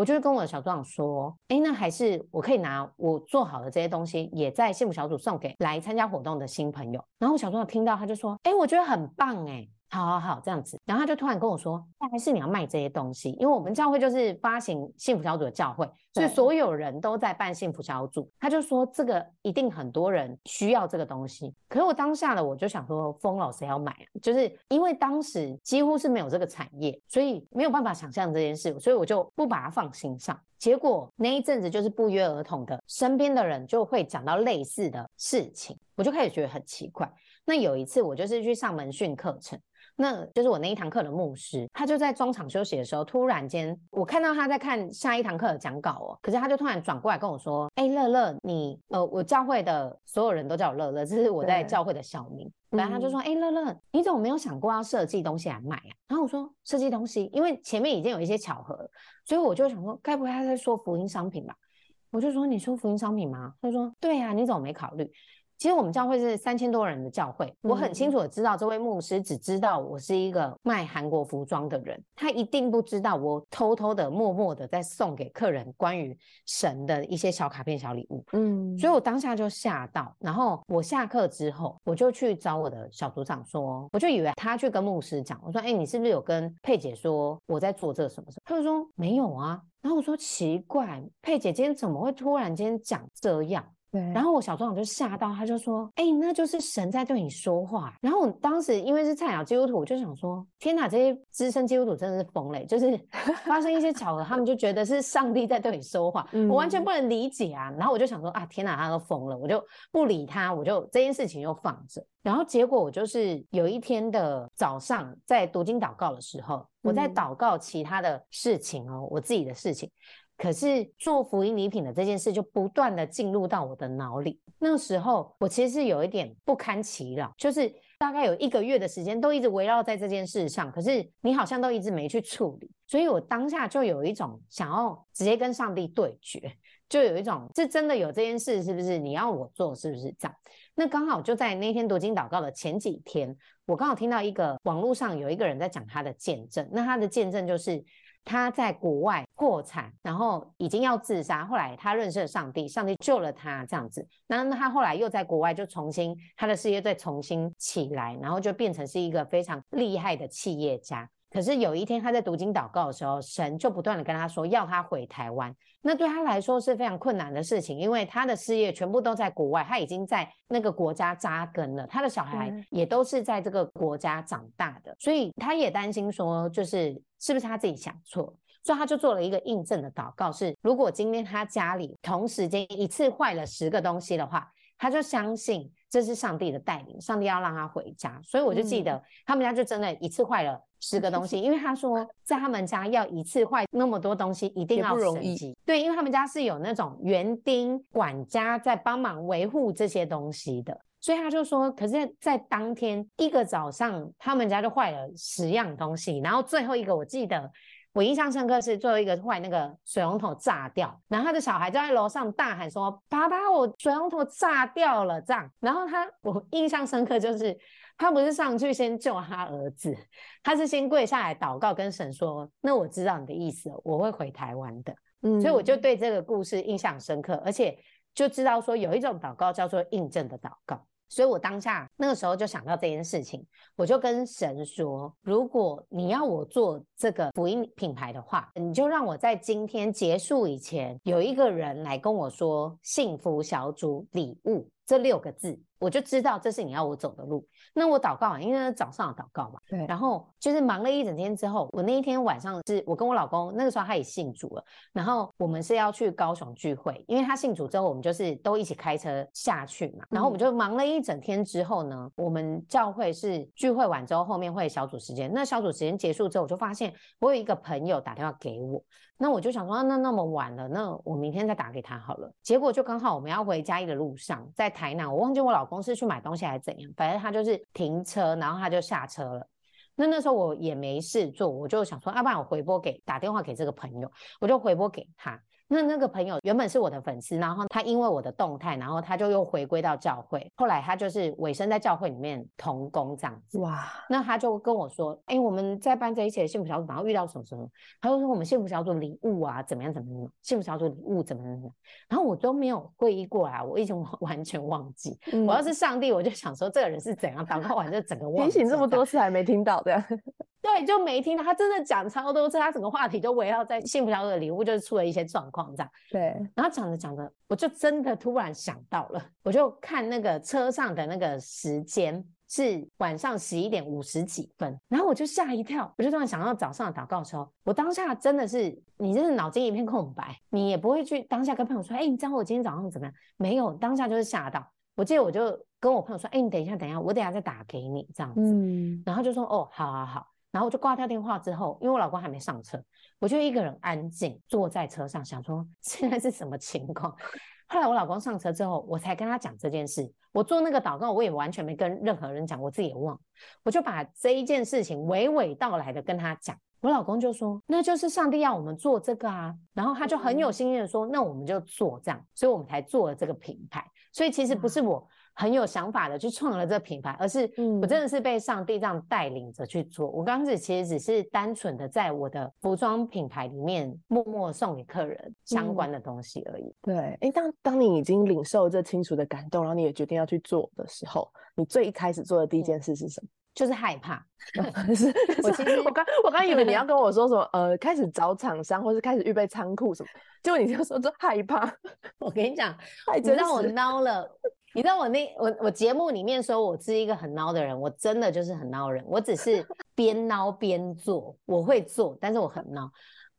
我就是跟我的小组长说，哎，那还是我可以拿我做好的这些东西，也在幸福小组送给来参加活动的新朋友。然后我小组长听到，他就说，哎，我觉得很棒，哎。好好好，这样子，然后他就突然跟我说，那还是你要卖这些东西，因为我们教会就是发行幸福小组的教会，所以所有人都在办幸福小组。他就说这个一定很多人需要这个东西，可是我当下的我就想说，疯了，谁要买啊？就是因为当时几乎是没有这个产业，所以没有办法想象这件事，所以我就不把它放心上。结果那一阵子就是不约而同的，身边的人就会讲到类似的事情，我就开始觉得很奇怪。那有一次我就是去上门训课程。那就是我那一堂课的牧师，他就在中场休息的时候，突然间我看到他在看下一堂课的讲稿哦，可是他就突然转过来跟我说：“哎，乐乐，你呃，我教会的所有人都叫我乐乐，这是我在教会的小名。”然后他就说：“哎，乐乐，你怎么没有想过要设计东西来卖啊？”然后我说：“设计东西，因为前面已经有一些巧合，所以我就想说，该不会他在说福音商品吧？”我就说：“你说福音商品吗？”他就说：“对啊，你怎么没考虑？”其实我们教会是三千多人的教会，我很清楚的知道这位牧师只知道我是一个卖韩国服装的人，他一定不知道我偷偷的、默默的在送给客人关于神的一些小卡片、小礼物。嗯，所以我当下就吓到，然后我下课之后，我就去找我的小组长说，我就以为他去跟牧师讲，我说：“哎，你是不是有跟佩姐说我在做这什么什么？”他就说：“没有啊。”然后我说：“奇怪，佩姐今天怎么会突然间讲这样？”对，然后我小组长就吓到，他就说：“哎，那就是神在对你说话。”然后我当时因为是菜鸟基督徒，我就想说：“天哪，这些资深基督徒真的是疯嘞！就是 发生一些巧合，他们就觉得是上帝在对你说话，我完全不能理解啊。”然后我就想说：“啊，天哪，他都疯了！”我就不理他，我就这件事情又放着。然后结果我就是有一天的早上在读经祷告的时候，我在祷告其他的事情哦，我自己的事情。可是做福音礼品的这件事就不断的进入到我的脑里。那时候我其实是有一点不堪其扰，就是大概有一个月的时间都一直围绕在这件事上，可是你好像都一直没去处理，所以我当下就有一种想要直接跟上帝对决，就有一种是真的有这件事，是不是你要我做，是不是这样？那刚好就在那天读经祷告的前几天，我刚好听到一个网络上有一个人在讲他的见证，那他的见证就是。他在国外破产，然后已经要自杀。后来他认识了上帝，上帝救了他，这样子。那他后来又在国外就重新他的事业再重新起来，然后就变成是一个非常厉害的企业家。可是有一天他在读经祷告的时候，神就不断的跟他说要他回台湾。那对他来说是非常困难的事情，因为他的事业全部都在国外，他已经在那个国家扎根了，他的小孩也都是在这个国家长大的，所以他也担心说，就是是不是他自己想错，所以他就做了一个印证的祷告，是如果今天他家里同时间一次坏了十个东西的话，他就相信。这是上帝的带领，上帝要让他回家，所以我就记得他们家就真的一次坏了十个东西，因为他说在他们家要一次坏那么多东西，一定要容易。对，因为他们家是有那种园丁管家在帮忙维护这些东西的，所以他就说，可是，在当天一个早上，他们家就坏了十样东西，然后最后一个我记得。我印象深刻是最后一个坏那个水龙头炸掉，然后他的小孩就在楼上大喊说：“爸爸，我水龙头炸掉了！”这样，然后他我印象深刻就是他不是上去先救他儿子，他是先跪下来祷告，跟神说：“那我知道你的意思，我会回台湾的。”嗯，所以我就对这个故事印象深刻，而且就知道说有一种祷告叫做印证的祷告。所以我当下那个时候就想到这件事情，我就跟神说：如果你要我做这个福音品牌的话，你就让我在今天结束以前，有一个人来跟我说“幸福小组礼物”这六个字。我就知道这是你要我走的路。那我祷告，因为早上祷告嘛。对。然后就是忙了一整天之后，我那一天晚上是我跟我老公，那个时候他也信主了。然后我们是要去高雄聚会，因为他信主之后，我们就是都一起开车下去嘛。然后我们就忙了一整天之后呢，我们教会是聚会完之后，后面会小组时间。那小组时间结束之后，我就发现我有一个朋友打电话给我。那我就想说，那那么晚了，那我明天再打给他好了。结果就刚好我们要回嘉义的路上，在台南，我忘记我老公司去买东西还是怎样，反正他就是停车，然后他就下车了。那那时候我也没事做，我就想说，要不然我回拨给打电话给这个朋友，我就回拨给他。那那个朋友原本是我的粉丝，然后他因为我的动态，然后他就又回归到教会。后来他就是委身在教会里面同工这样子。哇！那他就跟我说：“哎，我们在办这一切的幸福小组，然后遇到什么什么？”他就说：“我们幸福小组礼物啊，怎么样怎么样？幸福小组礼物怎么样？”然后我都没有会意过来，我已经 完全忘记。我要是上帝，我就想说这个人是怎样祷告完就整个忘提醒这么多次还没听到的。对，就没听到。他真的讲超多次，他整个话题就围绕在幸福小组的礼物，就是出了一些状况这样。对，然后讲着讲着，我就真的突然想到了，我就看那个车上的那个时间是晚上十一点五十几分，然后我就吓一跳，我就突然想到早上的祷告的时候，我当下真的是，你真的脑筋一片空白，你也不会去当下跟朋友说，哎，你知道我今天早上怎么样？没有，当下就是吓到。我记得我就跟我朋友说，哎，你等一下，等一下，我等下再打给你这样子。嗯，然后就说，哦，好好好。然后我就挂掉电话之后，因为我老公还没上车，我就一个人安静坐在车上，想说 现在是什么情况。后来我老公上车之后，我才跟他讲这件事。我做那个祷告，我也完全没跟任何人讲，我自己也忘。我就把这一件事情娓娓道来的跟他讲。我老公就说：“那就是上帝要我们做这个啊。”然后他就很有心意的说：“那我们就做这样。”所以我们才做了这个品牌。所以其实不是我。很有想法的去创了这个品牌，而是我真的是被上帝这样带领着去做。我刚开始其实只是单纯的在我的服装品牌里面默默送给客人相关的东西而已。对，哎，当当你已经领受这清楚的感动，然后你也决定要去做的时候，你最一开始做的第一件事是什么？就是害怕。是，我其实我刚我刚以为你要跟我说什么，呃，开始找厂商，或是开始预备仓库什么，结果你就说这害怕。我跟你讲，你让我孬了。你知道我那我我节目里面说我是一个很孬的人，我真的就是很孬人。我只是 边孬边做，我会做，但是我很孬。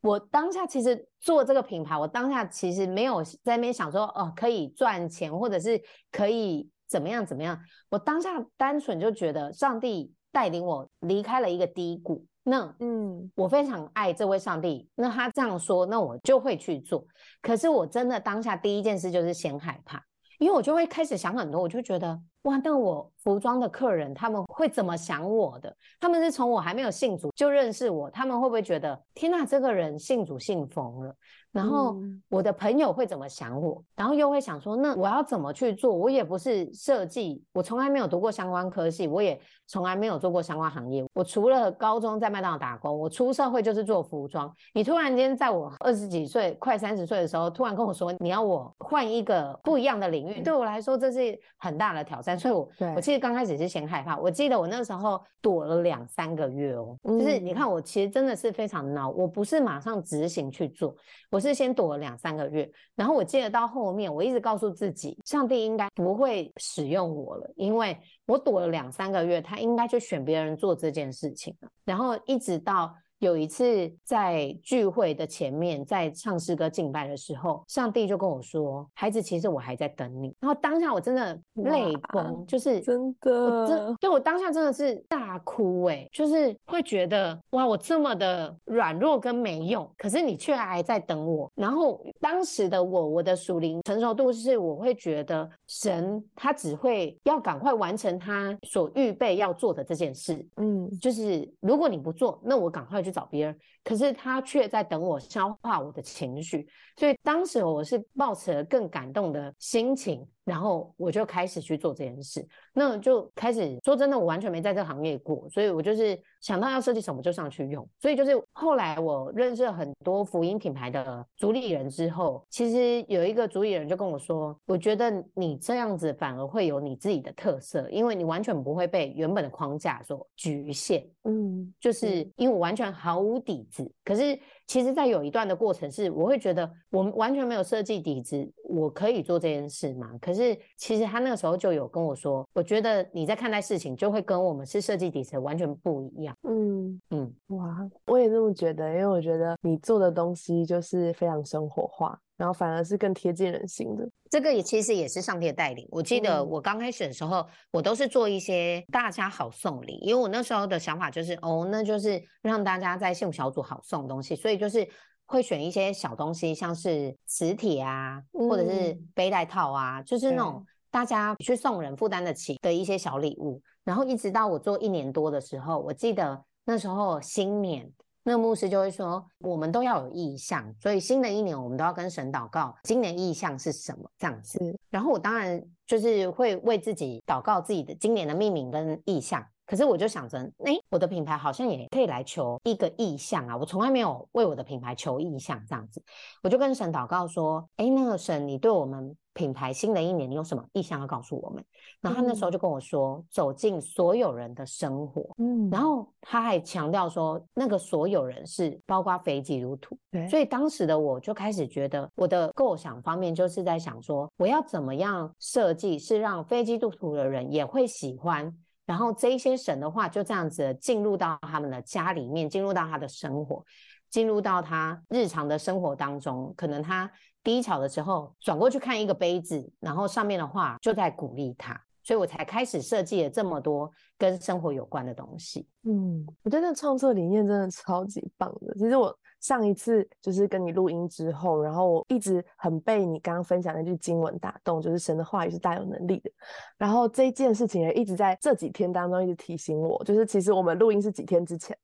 我当下其实做这个品牌，我当下其实没有在那边想说哦可以赚钱，或者是可以怎么样怎么样。我当下单纯就觉得上帝带领我离开了一个低谷。那嗯，我非常爱这位上帝。那他这样说，那我就会去做。可是我真的当下第一件事就是先害怕。因为我就会开始想很多，我就觉得哇，那我服装的客人他们会怎么想我的？他们是从我还没有信主就认识我，他们会不会觉得天哪，这个人信主信疯了？然后我的朋友会怎么想我？然后又会想说，那我要怎么去做？我也不是设计，我从来没有读过相关科系，我也从来没有做过相关行业。我除了高中在麦当劳打工，我出社会就是做服装。你突然间在我二十几岁、快三十岁的时候，突然跟我说你要我换一个不一样的领域，对我来说这是很大的挑战。所以，我我其实刚开始是先害怕。我记得我那时候躲了两三个月哦，就是你看我其实真的是非常孬，我不是马上执行去做，我。是先躲了两三个月，然后我记得到后面，我一直告诉自己，上帝应该不会使用我了，因为我躲了两三个月，他应该就选别人做这件事情了。然后一直到。有一次在聚会的前面，在唱诗歌敬拜的时候，上帝就跟我说：“孩子，其实我还在等你。”然后当下我真的泪崩，就是真的，真对我当下真的是大哭哎，就是会觉得哇，我这么的软弱跟没用，可是你却还在等我。然后当时的我，我的属灵成熟度是，我会觉得神他只会要赶快完成他所预备要做的这件事。嗯，就是如果你不做，那我赶快找别人，可是他却在等我消化我的情绪，所以当时我是抱持了更感动的心情。然后我就开始去做这件事，那就开始说真的，我完全没在这行业过，所以我就是想到要设计什么就上去用。所以就是后来我认识了很多福音品牌的主理人之后，其实有一个主理人就跟我说，我觉得你这样子反而会有你自己的特色，因为你完全不会被原本的框架所局限。嗯，就是因为我完全毫无底子，可是。其实，在有一段的过程是，我会觉得我们完全没有设计底子，我可以做这件事吗？可是，其实他那个时候就有跟我说，我觉得你在看待事情就会跟我们是设计底子完全不一样。嗯嗯，哇，我也这么觉得，因为我觉得你做的东西就是非常生活化。然后反而是更贴近人心的，这个也其实也是上帝的带领。我记得我刚开始的时候，我都是做一些大家好送礼，因为我那时候的想法就是，哦，那就是让大家在幸福小组好送东西，所以就是会选一些小东西，像是磁铁啊，或者是背带套啊，就是那种大家去送人负担得起的一些小礼物。然后一直到我做一年多的时候，我记得那时候新年。那牧师就会说，我们都要有意向，所以新的一年我们都要跟神祷告，今年意向是什么这样子。然后我当然就是会为自己祷告自己的今年的命名跟意向。可是我就想着，哎，我的品牌好像也可以来求一个意向啊！我从来没有为我的品牌求意向这样子，我就跟神祷告说，哎，那个神，你对我们。品牌新的一年，你有什么意向要告诉我们？然后他那时候就跟我说，走进所有人的生活。嗯，然后他还强调说，那个所有人是包括非基督徒。对，所以当时的我就开始觉得，我的构想方面就是在想说，我要怎么样设计是让非基督徒的人也会喜欢。然后这一些神的话就这样子进入到他们的家里面，进入到他的生活，进入到他日常的生活当中，可能他。低潮的时候，转过去看一个杯子，然后上面的话就在鼓励他，所以我才开始设计了这么多跟生活有关的东西。嗯，我觉得那创作理念真的超级棒的。其实我上一次就是跟你录音之后，然后我一直很被你刚刚分享那句经文打动，就是神的话语是大有能力的。然后这件事情也一直在这几天当中一直提醒我，就是其实我们录音是几天之前。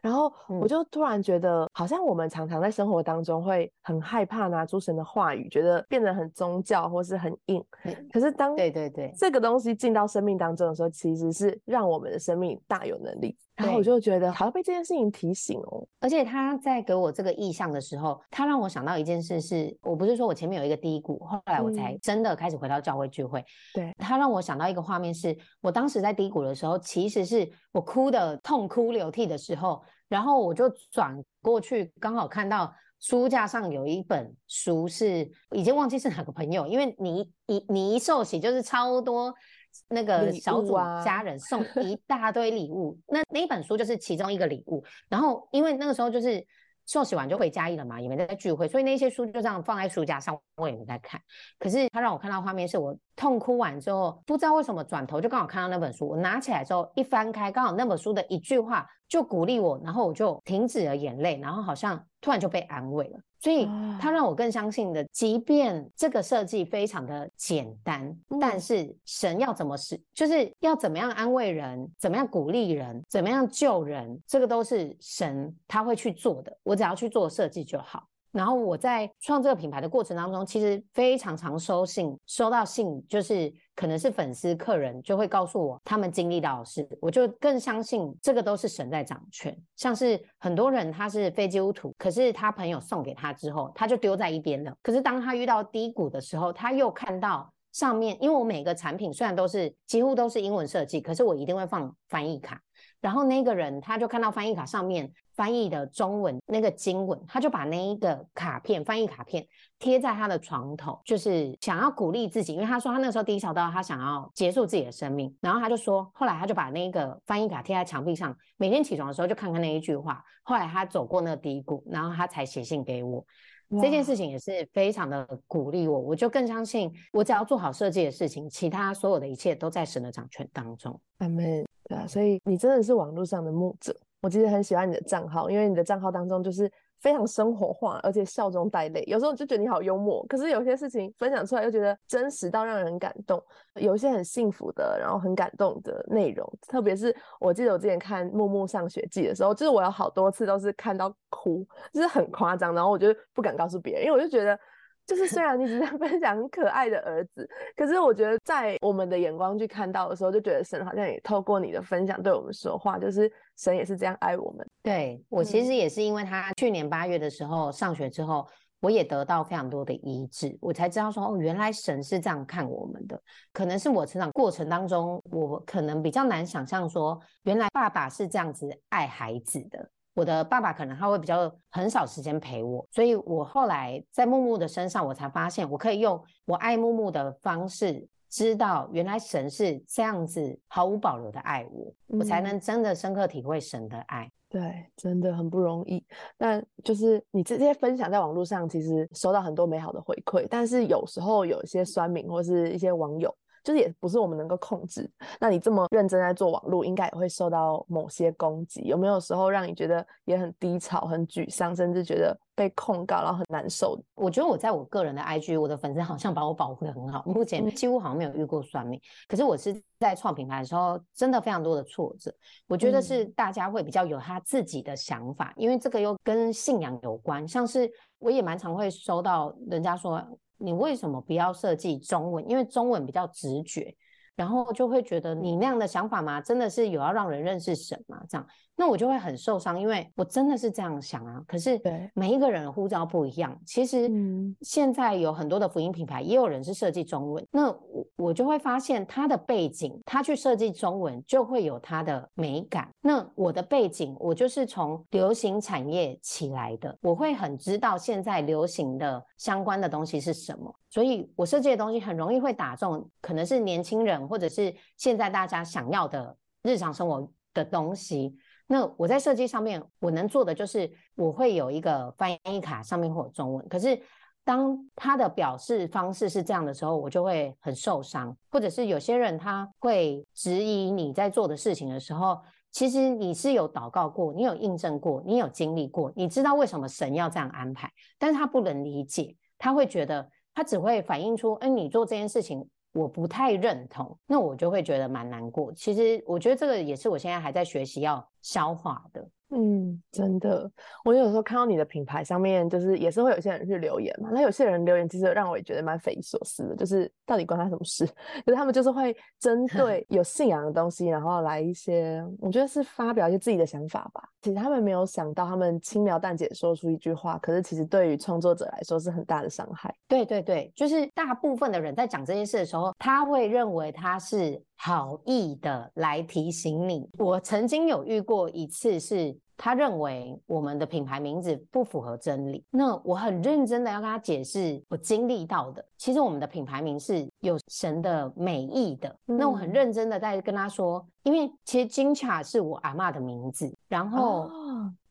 然后我就突然觉得，好像我们常常在生活当中会很害怕拿出神的话语，觉得变得很宗教或是很硬。可是当对对对这个东西进到生命当中的时候，其实是让我们的生命大有能力。然后我就觉得，好像被这件事情提醒哦。而且他在给我这个意向的时候，他让我想到一件事，是我不是说我前面有一个低谷，后来我才真的开始回到教会聚会。对他让我想到一个画面，是我当时在低谷的时候，其实是我哭的痛哭流涕的时候，然后我就转过去，刚好看到书架上有一本书，是已经忘记是哪个朋友，因为你一你一受洗就是超多。那个小组家人送 一大堆礼物，那那一本书就是其中一个礼物。然后因为那个时候就是送洗完就回家义了嘛，也没在聚会，所以那些书就这样放在书架上，我也没在看。可是他让我看到画面，是我痛哭完之后，不知道为什么转头就刚好看到那本书，我拿起来之后一翻开，刚好那本书的一句话就鼓励我，然后我就停止了眼泪，然后好像突然就被安慰了。所以他让我更相信的，即便这个设计非常的简单，但是神要怎么使，就是要怎么样安慰人，怎么样鼓励人，怎么样救人，这个都是神他会去做的，我只要去做设计就好。然后我在创这个品牌的过程当中，其实非常常收信，收到信就是可能是粉丝、客人就会告诉我他们经历到的事，我就更相信这个都是神在掌权。像是很多人他是非基督徒，可是他朋友送给他之后，他就丢在一边了。可是当他遇到低谷的时候，他又看到上面，因为我每个产品虽然都是几乎都是英文设计，可是我一定会放翻译卡。然后那个人他就看到翻译卡上面翻译的中文那个经文，他就把那一个卡片翻译卡片贴在他的床头，就是想要鼓励自己，因为他说他那时候低潮到他想要结束自己的生命，然后他就说，后来他就把那个翻译卡贴在墙壁上，每天起床的时候就看看那一句话。后来他走过那个低谷，然后他才写信给我，这件事情也是非常的鼓励我，我就更相信我只要做好设计的事情，其他所有的一切都在神的掌权当中。阿门。对啊，所以你真的是网络上的牧者。我其实很喜欢你的账号，因为你的账号当中就是非常生活化，而且笑中带泪。有时候就觉得你好幽默，可是有些事情分享出来又觉得真实到让人感动。有一些很幸福的，然后很感动的内容。特别是我记得我之前看《木木上学记》的时候，就是我有好多次都是看到哭，就是很夸张，然后我就不敢告诉别人，因为我就觉得。就是虽然你只是分享很可爱的儿子，可是我觉得在我们的眼光去看到的时候，就觉得神好像也透过你的分享对我们说话，就是神也是这样爱我们。对我其实也是因为他去年八月的时候上学之后，我也得到非常多的医治，我才知道说哦，原来神是这样看我们的。可能是我成长过程当中，我可能比较难想象说，原来爸爸是这样子爱孩子的。我的爸爸可能他会比较很少时间陪我，所以我后来在木木的身上，我才发现我可以用我爱木木的方式，知道原来神是这样子毫无保留的爱我，我才能真的深刻体会神的爱。对，真的很不容易。那就是你这些分享在网络上，其实收到很多美好的回馈，但是有时候有一些酸民或是一些网友。就是也不是我们能够控制。那你这么认真在做网络，应该也会受到某些攻击。有没有时候让你觉得也很低潮、很沮丧，甚至觉得被控告，然后很难受？我觉得我在我个人的 IG，我的粉丝好像把我保护的很好，目前几乎好像没有遇过算命。可是我是在创品牌的时候，真的非常多的挫折。我觉得是大家会比较有他自己的想法，因为这个又跟信仰有关。像是我也蛮常会收到人家说。你为什么不要设计中文？因为中文比较直觉，然后就会觉得你那样的想法嘛？真的是有要让人认识神嘛？这样。那我就会很受伤，因为我真的是这样想啊。可是每一个人的护照不一样。其实现在有很多的福音品牌，也有人是设计中文。那我我就会发现他的背景，他去设计中文就会有他的美感。那我的背景，我就是从流行产业起来的，我会很知道现在流行的相关的东西是什么，所以我设计的东西很容易会打中，可能是年轻人或者是现在大家想要的日常生活的东西。那我在设计上面，我能做的就是我会有一个翻译卡，上面会有中文。可是当他的表示方式是这样的时候，我就会很受伤。或者是有些人他会质疑你在做的事情的时候，其实你是有祷告过，你有印证过，你有经历过，你知道为什么神要这样安排，但是他不能理解，他会觉得他只会反映出，哎，你做这件事情。我不太认同，那我就会觉得蛮难过。其实我觉得这个也是我现在还在学习要消化的。嗯，真的，我有时候看到你的品牌上面，就是也是会有些人去留言嘛。那有些人留言其实让我也觉得蛮匪夷所思的，就是到底关他什么事？可是他们就是会针对 有信仰的东西，然后来一些，我觉得是发表一些自己的想法吧。其实他们没有想到，他们轻描淡写说出一句话，可是其实对于创作者来说是很大的伤害。对对对，就是大部分的人在讲这件事的时候，他会认为他是好意的来提醒你。我曾经有遇过一次是。他认为我们的品牌名字不符合真理，那我很认真的要跟他解释我经历到的。其实我们的品牌名是有神的美意的。那我很认真的在跟他说，因为其实金卡是我阿妈的名字，然后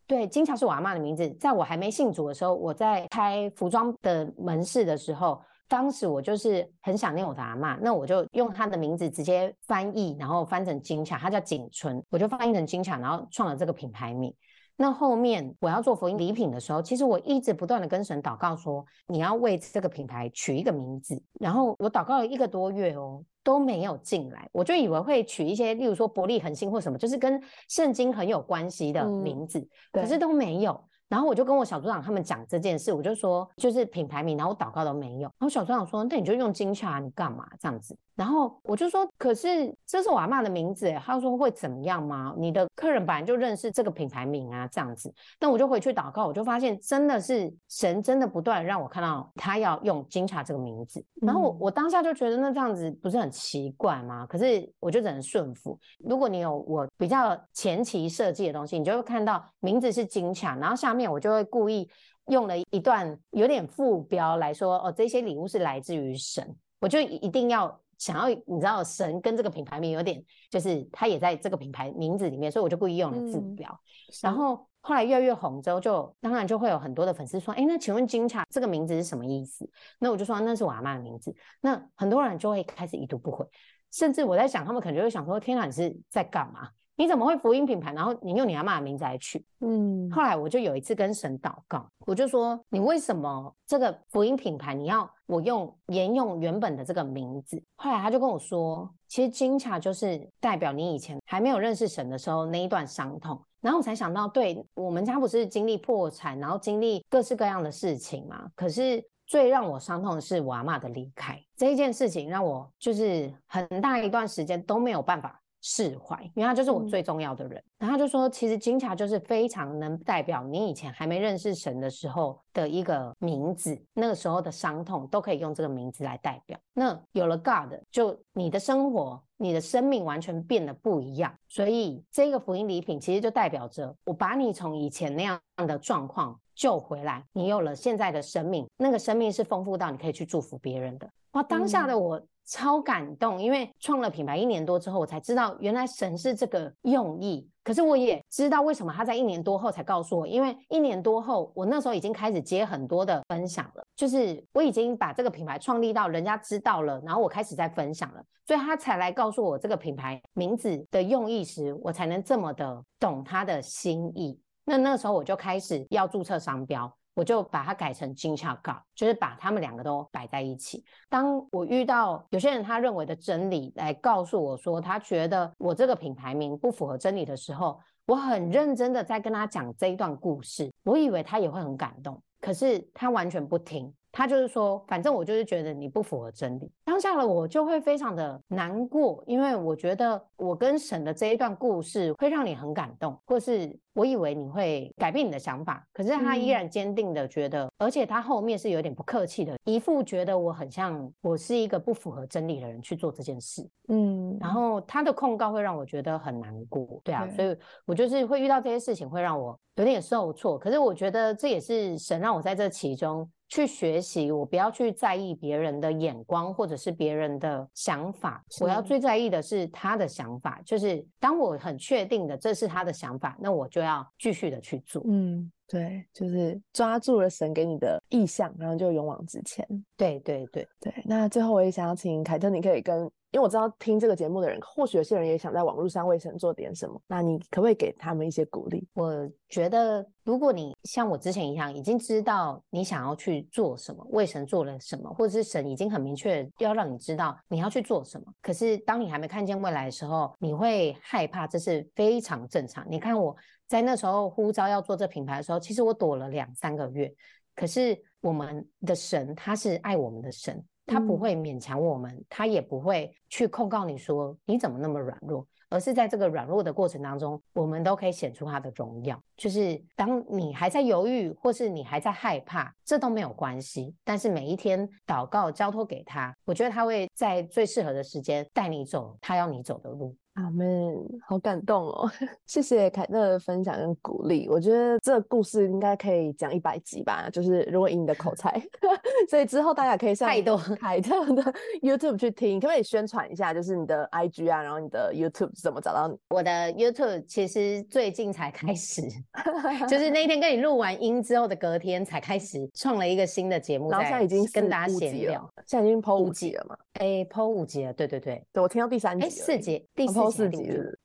对金卡是我阿妈的名字，在我还没信主的时候，我在开服装的门市的时候。当时我就是很想念我的阿妈，那我就用她的名字直接翻译，然后翻成金卡，她叫景春，我就翻译成金卡，然后创了这个品牌名。那后面我要做福音礼品的时候，其实我一直不断的跟神祷告说，你要为这个品牌取一个名字。然后我祷告了一个多月哦，都没有进来，我就以为会取一些，例如说伯利恒星或什么，就是跟圣经很有关系的名字，可是都没有。然后我就跟我小组长他们讲这件事，我就说就是品牌名，然后我祷告都没有。然后小组长说：“那你就用金洽，你干嘛这样子？”然后我就说：“可是这是我阿妈的名字。”他说：“会怎么样吗？你的客人本来就认识这个品牌名啊，这样子。”那我就回去祷告，我就发现真的是神真的不断让我看到他要用金茶这个名字。然后我我当下就觉得那这样子不是很奇怪吗？可是我就只能顺服。如果你有我比较前期设计的东西，你就会看到名字是金茶，然后下面我就会故意用了一段有点副标来说：“哦，这些礼物是来自于神。”我就一定要。想要你知道神跟这个品牌名有点，就是他也在这个品牌名字里面，所以我就故意用了字标。然后后来越来越红之后，就当然就会有很多的粉丝说：“哎，那请问金卡这个名字是什么意思？”那我就说那是我阿妈的名字。那很多人就会开始一读不回，甚至我在想，他们可能就会想说：“天哪，你是在干嘛？”你怎么会福音品牌？然后你用你阿妈的名字来取？嗯，后来我就有一次跟神祷告，我就说：你为什么这个福音品牌你要我用沿用原本的这个名字？后来他就跟我说：其实金卡就是代表你以前还没有认识神的时候那一段伤痛。然后我才想到，对我们家不是经历破产，然后经历各式各样的事情嘛？可是最让我伤痛的是我阿妈的离开这一件事情，让我就是很大一段时间都没有办法。释怀，因为他就是我最重要的人。然后他就说，其实金卡就是非常能代表你以前还没认识神的时候的一个名字，那个时候的伤痛都可以用这个名字来代表。那有了 God，就你的生活、你的生命完全变得不一样。所以这个福音礼品其实就代表着我把你从以前那样的状况救回来，你有了现在的生命，那个生命是丰富到你可以去祝福别人的。哇，当下的我。超感动，因为创了品牌一年多之后，我才知道原来神是这个用意。可是我也知道为什么他在一年多后才告诉我，因为一年多后，我那时候已经开始接很多的分享了，就是我已经把这个品牌创立到人家知道了，然后我开始在分享了，所以他才来告诉我这个品牌名字的用意时，我才能这么的懂他的心意。那那时候我就开始要注册商标。我就把它改成金巧告，就是把他们两个都摆在一起。当我遇到有些人他认为的真理来告诉我说，他觉得我这个品牌名不符合真理的时候，我很认真的在跟他讲这一段故事。我以为他也会很感动，可是他完全不听。他就是说，反正我就是觉得你不符合真理。当下的我就会非常的难过，因为我觉得我跟神的这一段故事会让你很感动，或是我以为你会改变你的想法，可是他依然坚定的觉得，而且他后面是有点不客气的，一副觉得我很像我是一个不符合真理的人去做这件事。嗯，然后他的控告会让我觉得很难过。对啊，所以我就是会遇到这些事情，会让我有点受挫。可是我觉得这也是神让我在这其中。去学习，我不要去在意别人的眼光或者是别人的想法，我要最在意的是他的想法。就是当我很确定的这是他的想法，那我就要继续的去做。嗯，对，就是抓住了神给你的意向，然后就勇往直前。对对对对。那最后我也想要请凯特，你可以跟因为我知道听这个节目的人，或许有些人也想在网络上为神做点什么。那你可不可以给他们一些鼓励？我觉得，如果你像我之前一样，已经知道你想要去做什么，为神做了什么，或者是神已经很明确要让你知道你要去做什么，可是当你还没看见未来的时候，你会害怕，这是非常正常。你看我在那时候呼召要做这品牌的时候，其实我躲了两三个月，可是我们的神他是爱我们的神。他不会勉强我们，他也不会去控告你说你怎么那么软弱，而是在这个软弱的过程当中，我们都可以显出他的荣耀。就是当你还在犹豫，或是你还在害怕，这都没有关系。但是每一天祷告交托给他，我觉得他会在最适合的时间带你走他要你走的路。阿门，好感动哦！谢谢凯特的分享跟鼓励。我觉得这个故事应该可以讲一百集吧，就是如果以你的口才，所以之后大家可以上凯特的 YouTube 去听。可不可以宣传一下，就是你的 IG 啊，然后你的 YouTube 怎么找到你？我的 YouTube 其实最近才开始，就是那天跟你录完音之后的隔天才开始创了一个新的节目，然后现在已经跟大家闲聊，现在已经 PO 五集了嘛？哎，PO 五集了，对对对，对我听到第三集，哎，四集，第四。四集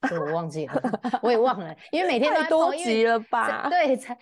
对，我忘记了，我也忘了，因为每天太多集了吧？对，才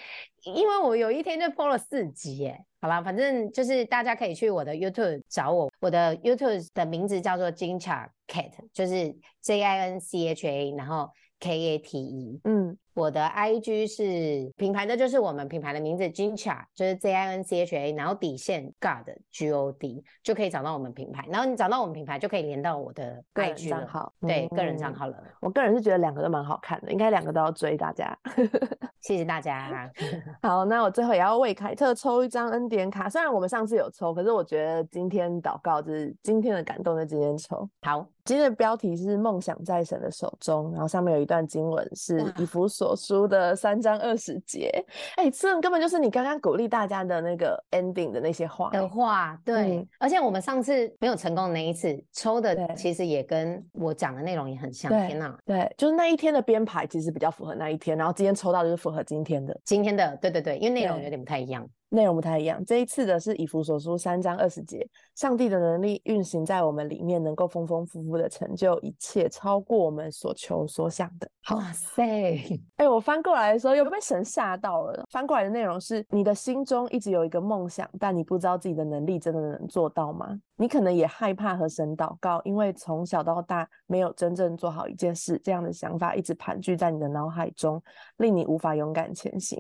因为我有一天就播了四集耶。好啦，反正就是大家可以去我的 YouTube 找我，我的 YouTube 的名字叫做金 a Cat，就是 J I N C H A，然后 K A T E。嗯。我的 IG 是品牌的，就是我们品牌的名字 Jincha，就是 Z I N C H A，然后底线 God G O D 就可以找到我们品牌。然后你找到我们品牌，就可以连到我的个人账号，对，个人账号了。我个人是觉得两个都蛮好看的，应该两个都要追大家。谢谢大家。好，那我最后也要为凯特抽一张恩典卡，虽然我们上次有抽，可是我觉得今天祷告就是今天的感动，就今天抽。好。今天的标题是“梦想在神的手中”，然后上面有一段经文是以弗所书的三章二十节。哎，这根本就是你刚刚鼓励大家的那个 ending 的那些话的话。对，而且我们上次没有成功的那一次抽的，其实也跟我讲的内容也很像。天哪，对，就是那一天的编排其实比较符合那一天，然后今天抽到就是符合今天的。今天的，对对对，因为内容有点不太一样。内容不太一样，这一次的是以弗所书三章二十节，上帝的能力运行在我们里面，能够丰丰富富的成就一切，超过我们所求所想的。哇塞！哎，我翻过来的时候又被神吓到了。翻过来的内容是：你的心中一直有一个梦想，但你不知道自己的能力真的能做到吗？你可能也害怕和神祷告，因为从小到大没有真正做好一件事，这样的想法一直盘踞在你的脑海中，令你无法勇敢前行。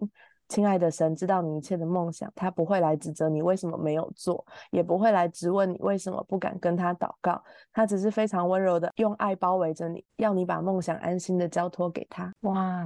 亲爱的神知道你一切的梦想，他不会来指责你为什么没有做，也不会来质问你为什么不敢跟他祷告。他只是非常温柔的用爱包围着你，要你把梦想安心的交托给他。哇，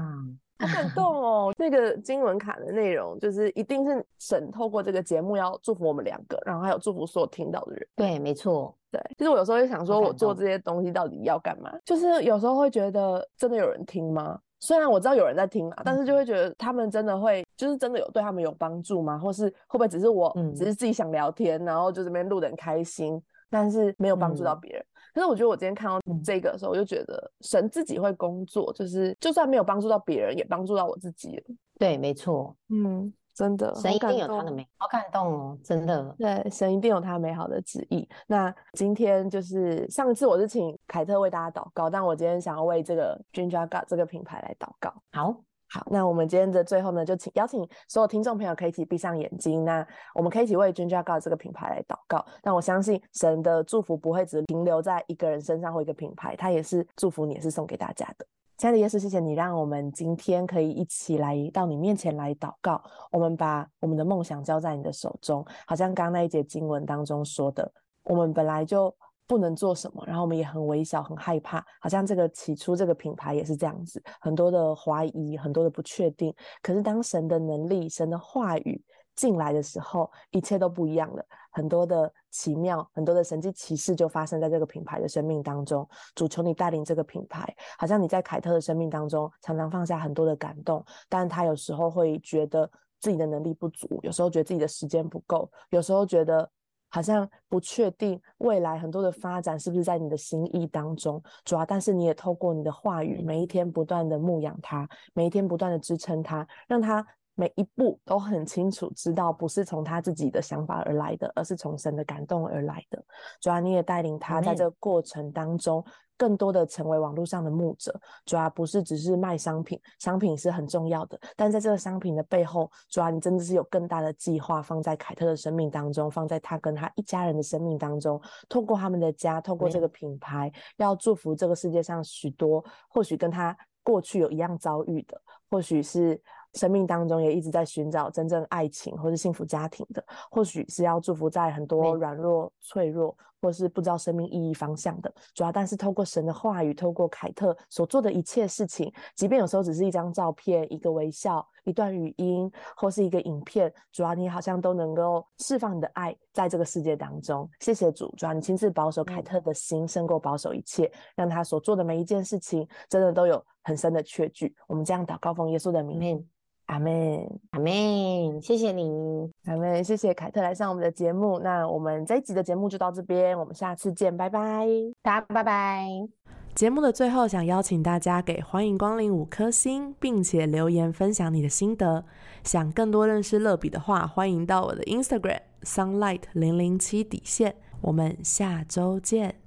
好感动哦！那个经文卡的内容就是一定是神透过这个节目要祝福我们两个，然后还有祝福所有听到的人。对，没错。对，其实我有时候会想说，我做这些东西到底要干嘛？就是有时候会觉得，真的有人听吗？虽然我知道有人在听嘛，但是就会觉得他们真的会，就是真的有对他们有帮助吗？或是会不会只是我，只是自己想聊天，然后就这边录的很开心，但是没有帮助到别人。可是我觉得我今天看到这个的时候，我就觉得神自己会工作，就是就算没有帮助到别人，也帮助到我自己了。对，没错，嗯。真的，神一定有他的美，好感动哦！真的，对，神一定有他美好的旨意。那今天就是上次我是请凯特为大家祷告，但我今天想要为这个 Ginger God 这个品牌来祷告。好好，那我们今天的最后呢，就请邀请所有听众朋友可以一起闭上眼睛，那我们可以一起为 Ginger God 这个品牌来祷告。但我相信神的祝福不会只停留在一个人身上或一个品牌，他也是祝福你，也是送给大家的。亲爱的耶稣，谢谢你让我们今天可以一起来到你面前来祷告。我们把我们的梦想交在你的手中，好像刚刚那一节经文当中说的，我们本来就不能做什么，然后我们也很微小、很害怕，好像这个起初这个品牌也是这样子，很多的怀疑，很多的不确定。可是当神的能力、神的话语进来的时候，一切都不一样了。很多的奇妙，很多的神迹奇事就发生在这个品牌的生命当中。主求你带领这个品牌，好像你在凯特的生命当中常常放下很多的感动，但他有时候会觉得自己的能力不足，有时候觉得自己的时间不够，有时候觉得好像不确定未来很多的发展是不是在你的心意当中。主要，但是你也透过你的话语，每一天不断的牧养他，每一天不断的支撑他，让他。每一步都很清楚知道，不是从他自己的想法而来的，而是从神的感动而来的。主啊，你也带领他在这个过程当中。更多的成为网络上的牧者，主要不是只是卖商品，商品是很重要的，但在这个商品的背后，主要你真的是有更大的计划放在凯特的生命当中，放在他跟他一家人的生命当中，透过他们的家，透过这个品牌，要祝福这个世界上许多或许跟他过去有一样遭遇的，或许是。生命当中也一直在寻找真正爱情或是幸福家庭的，或许是要祝福在很多软弱、脆弱，或是不知道生命意义方向的。主要，但是透过神的话语，透过凯特所做的一切事情，即便有时候只是一张照片、一个微笑、一段语音或是一个影片，主要你好像都能够释放你的爱在这个世界当中。谢谢主，主要你亲自保守凯特的心，胜过保守一切，让他所做的每一件事情真的都有很深的确据。我们这样祷告，奉耶稣的名。阿妹，阿妹，谢谢你，阿妹，谢谢凯特来上我们的节目。那我们这一集的节目就到这边，我们下次见，拜拜，大家拜拜。节目的最后，想邀请大家给欢迎光临五颗星，并且留言分享你的心得。想更多认识乐比的话，欢迎到我的 Instagram sunlight 零零七底线。我们下周见。